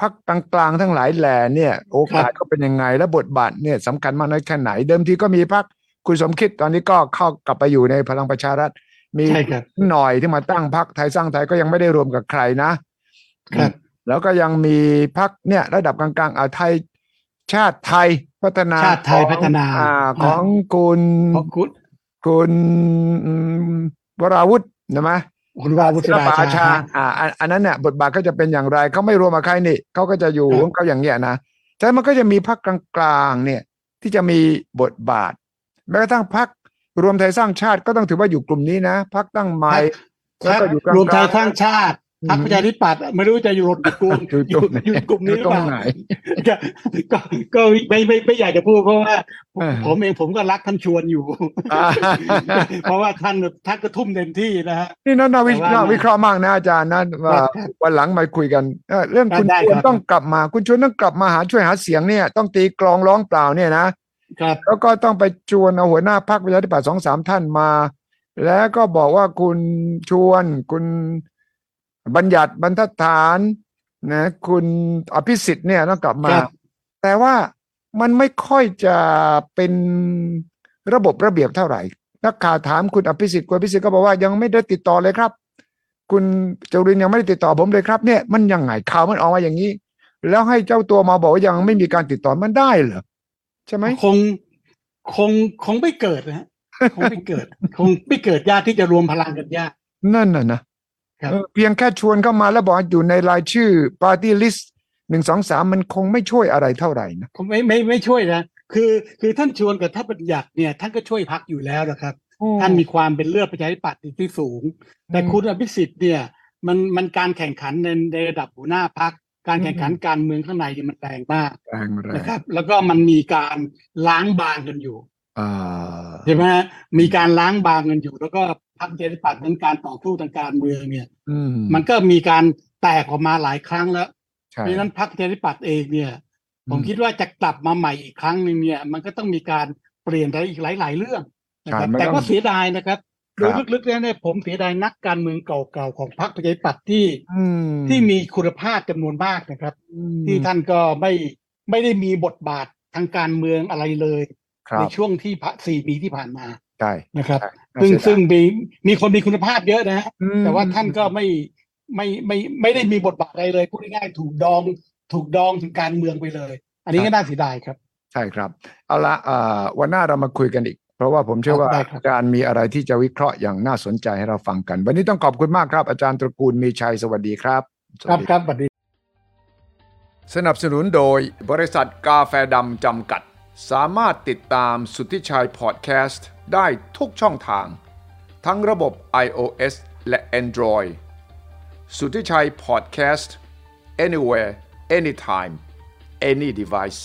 พักกลางๆทั้งหลายแหล่เนี่ย โอกาสก็เป็นยังไงและบทบาทเนี่ยสำคัญมากน้อยแค่ไหน เดิมทีก็มีพักคุณสมคิดตอนนี้ก็เข้ากลับไปอยู่ในพลังประชารัฐ มีใช่ครับหน่อยที่มาตั้งพักไทยสร้างไทยก็ยังไม่ได้รวมกับใครนะ ครับ แล้วก็ยังมีพักเนี่ย ระดับกลางๆอ่าไทยชาติไทย พัฒนาชาติไทยของพัฒนาอ่ของคุณขอบคุณคุณอืมวราวุฒินะไหมคุณวาวุฒิศิลปราอาชาชาอ่าอันอันนั้นเนี่ยบทบาทเขาจะเป็นอย่างไรเขาไม่รวมกับใครนี่เขาก็จะอยู่ครับของเขาอย่างเงี้ยนะฉะนั้นมันก็จะมีพักกลางๆเนี่ยที่จะมีบทบาทแม้กระทั่งพักรวมไทยสร้างชาติก็ต้องถือว่าอยู่กลุ่มนี้นะพักตั้งใหม่แล้วก็อยู่กลางๆรวมไทยสร้างชาติอืม พรรคประชาธิปัตย์ไม่รู้จะอยู่รถอยู่กลุ่มอยู่อยู่ตรงไหนอยู่กลุ่มนี้หรือตรเปงล่าไหนก็ก็ก็ไม่ไม่ไม่อยากจะพูดเพราะว่าเออผมเองผมก็รักท่านชวนอยู่อ่าเพราะว่าท่านท่านก็ทุ่มเต็มที่นะฮะนี่น่าน่าวิแต่ว่าน่าวิเคราะห์มากนะอาจารย์นะว่าครับวันหลังมาคุยกันเอ่อเรื่องคุณได้ชวนครับต้องกลับมา คุณชวนต้องกลับมาหาช่วยหาเสียงเนี่ย ต้องตีกลองร้องเปล่าเนี่ยนะครับแล้วก็ต้องไปชวนเอาหัวหน้าพรรคประชาธิปัตย์สองสามท่านมา แล้วก็บอกว่าคุณชวนคุณ บัญญัติบรรทัดฐานนะคุณอภิสิทธิ์เนี่ยต้องกลับมาครับแต่ว่ามันไม่ค่อยจะเป็นระบบระเบียบเท่าไหร่ นักข่าวถามคุณอภิสิทธิ์คุณอภิสิทธิ์ก็บอกว่ายังไม่ได้ติดต่อเลยครับ คุณจรินยังไม่ได้ติดต่อผมเลยครับเนี่ยมันยังไงข่าวมันออกมาอย่างนี้ แล้วให้เจ้าตัวมาบอกว่ายังไม่มีการติดต่อมันได้เหรอใช่ไหมคงคงคงไม่เกิดนะฮะคงไม่เกิด คงไม่เกิดยากที่จะรวมพลังกันยากนั่นน่ะนะครับ เออเพียงแค่ชวนเข้ามาแล้วบอกว่าอยู่ในรายชื่อปาร์ตี้ลิสต์หนึ่งสองสามมันคงไม่ช่วยอะไรเท่าไหร่นะคงไม่ไม่ไม่ช่วยนะคือคือท่านชวนกับท่านบัญญัติเนี่ยท่านก็ช่วยพักอยู่แล้วนะครับ ท่านมีความเป็นเลือดประชาธิปัตย์ที่สูง แต่คุณอภิสิทธิ์เนี่ยมันมันการแข่งขันในในระดับหัวหน้าพักการแข่งขันการเมืองข้างในเนี่ยมันแรงมากแรงแรงนะครับ แล้วก็มันมีการล้างบางกันอยู่อ่าใช่ไหมฮะมีการล้างบางกันอยู่ แล้วก็ พรรคประชาธิปัตย์นั้นการต่อสู้ทางการเมืองเนี่ยอืมมันก็มีการแตกออกมาหลายครั้งแล้วใช่เพราะฉะนั้นพรรคประชาธิปัตย์เองเนี่ย ผมคิดว่าจะกลับมาใหม่อีกครั้งหนึ่งเนี่ย มันก็ต้องมีการเปลี่ยนอะไรอีกหลาย ๆ เรื่องนะครับใช่มันแต่ต้ก็องเสียดายนะครับครัโดบยลึกๆแล้วเนี่ยผมเสียดายนักการเมืองเก่าๆของพรรคประชาธิปัตย์ที่อืมที่มีคุณภาพจำนวนมากนะครับอืมที่ท่านก็ไม่ไม่ได้มีบทบาททางการเมืองอะไรเลยครัในบช่วงที่ผ่านสี่ปีที่ผ่านมาใช่นะครับใช่ ซึ่งน่าเสียดายซึ่งมีมีคนมีคุณภาพเยอะนะฮะอืมแต่ว่าท่านก็ไม่ไม่ไม่ไม่ได้มีบทบาทอะไรเลยพูดง่ายๆถูกดองถูกดองถึงการเมืองไปเลย อันนี้ก็น่าเสียดายครับ ใช่ครับ เอาละอ่าวันหน้าเรามาคุยกันอีก เพราะว่าผมเชื่อว่าได้ครับอาจารย์มีอะไรที่จะวิเคราะห์อย่างน่าสนใจให้เราฟังกัน วันนี้ต้องขอบคุณมากครับ อาจารย์ตระกูลมีชัยสวัสดีครับสครัวับสดีครับสวัสดี สนับสนุนโดยบริษัทกาแฟดำจำกัด สามารถติดตามสุทธิชัยพอดแคสต์ได้ทุกช่องทาง ทั้งระบบ iOS และ Android สุทธิชัยพอดแคสต์ anywhere anytime any device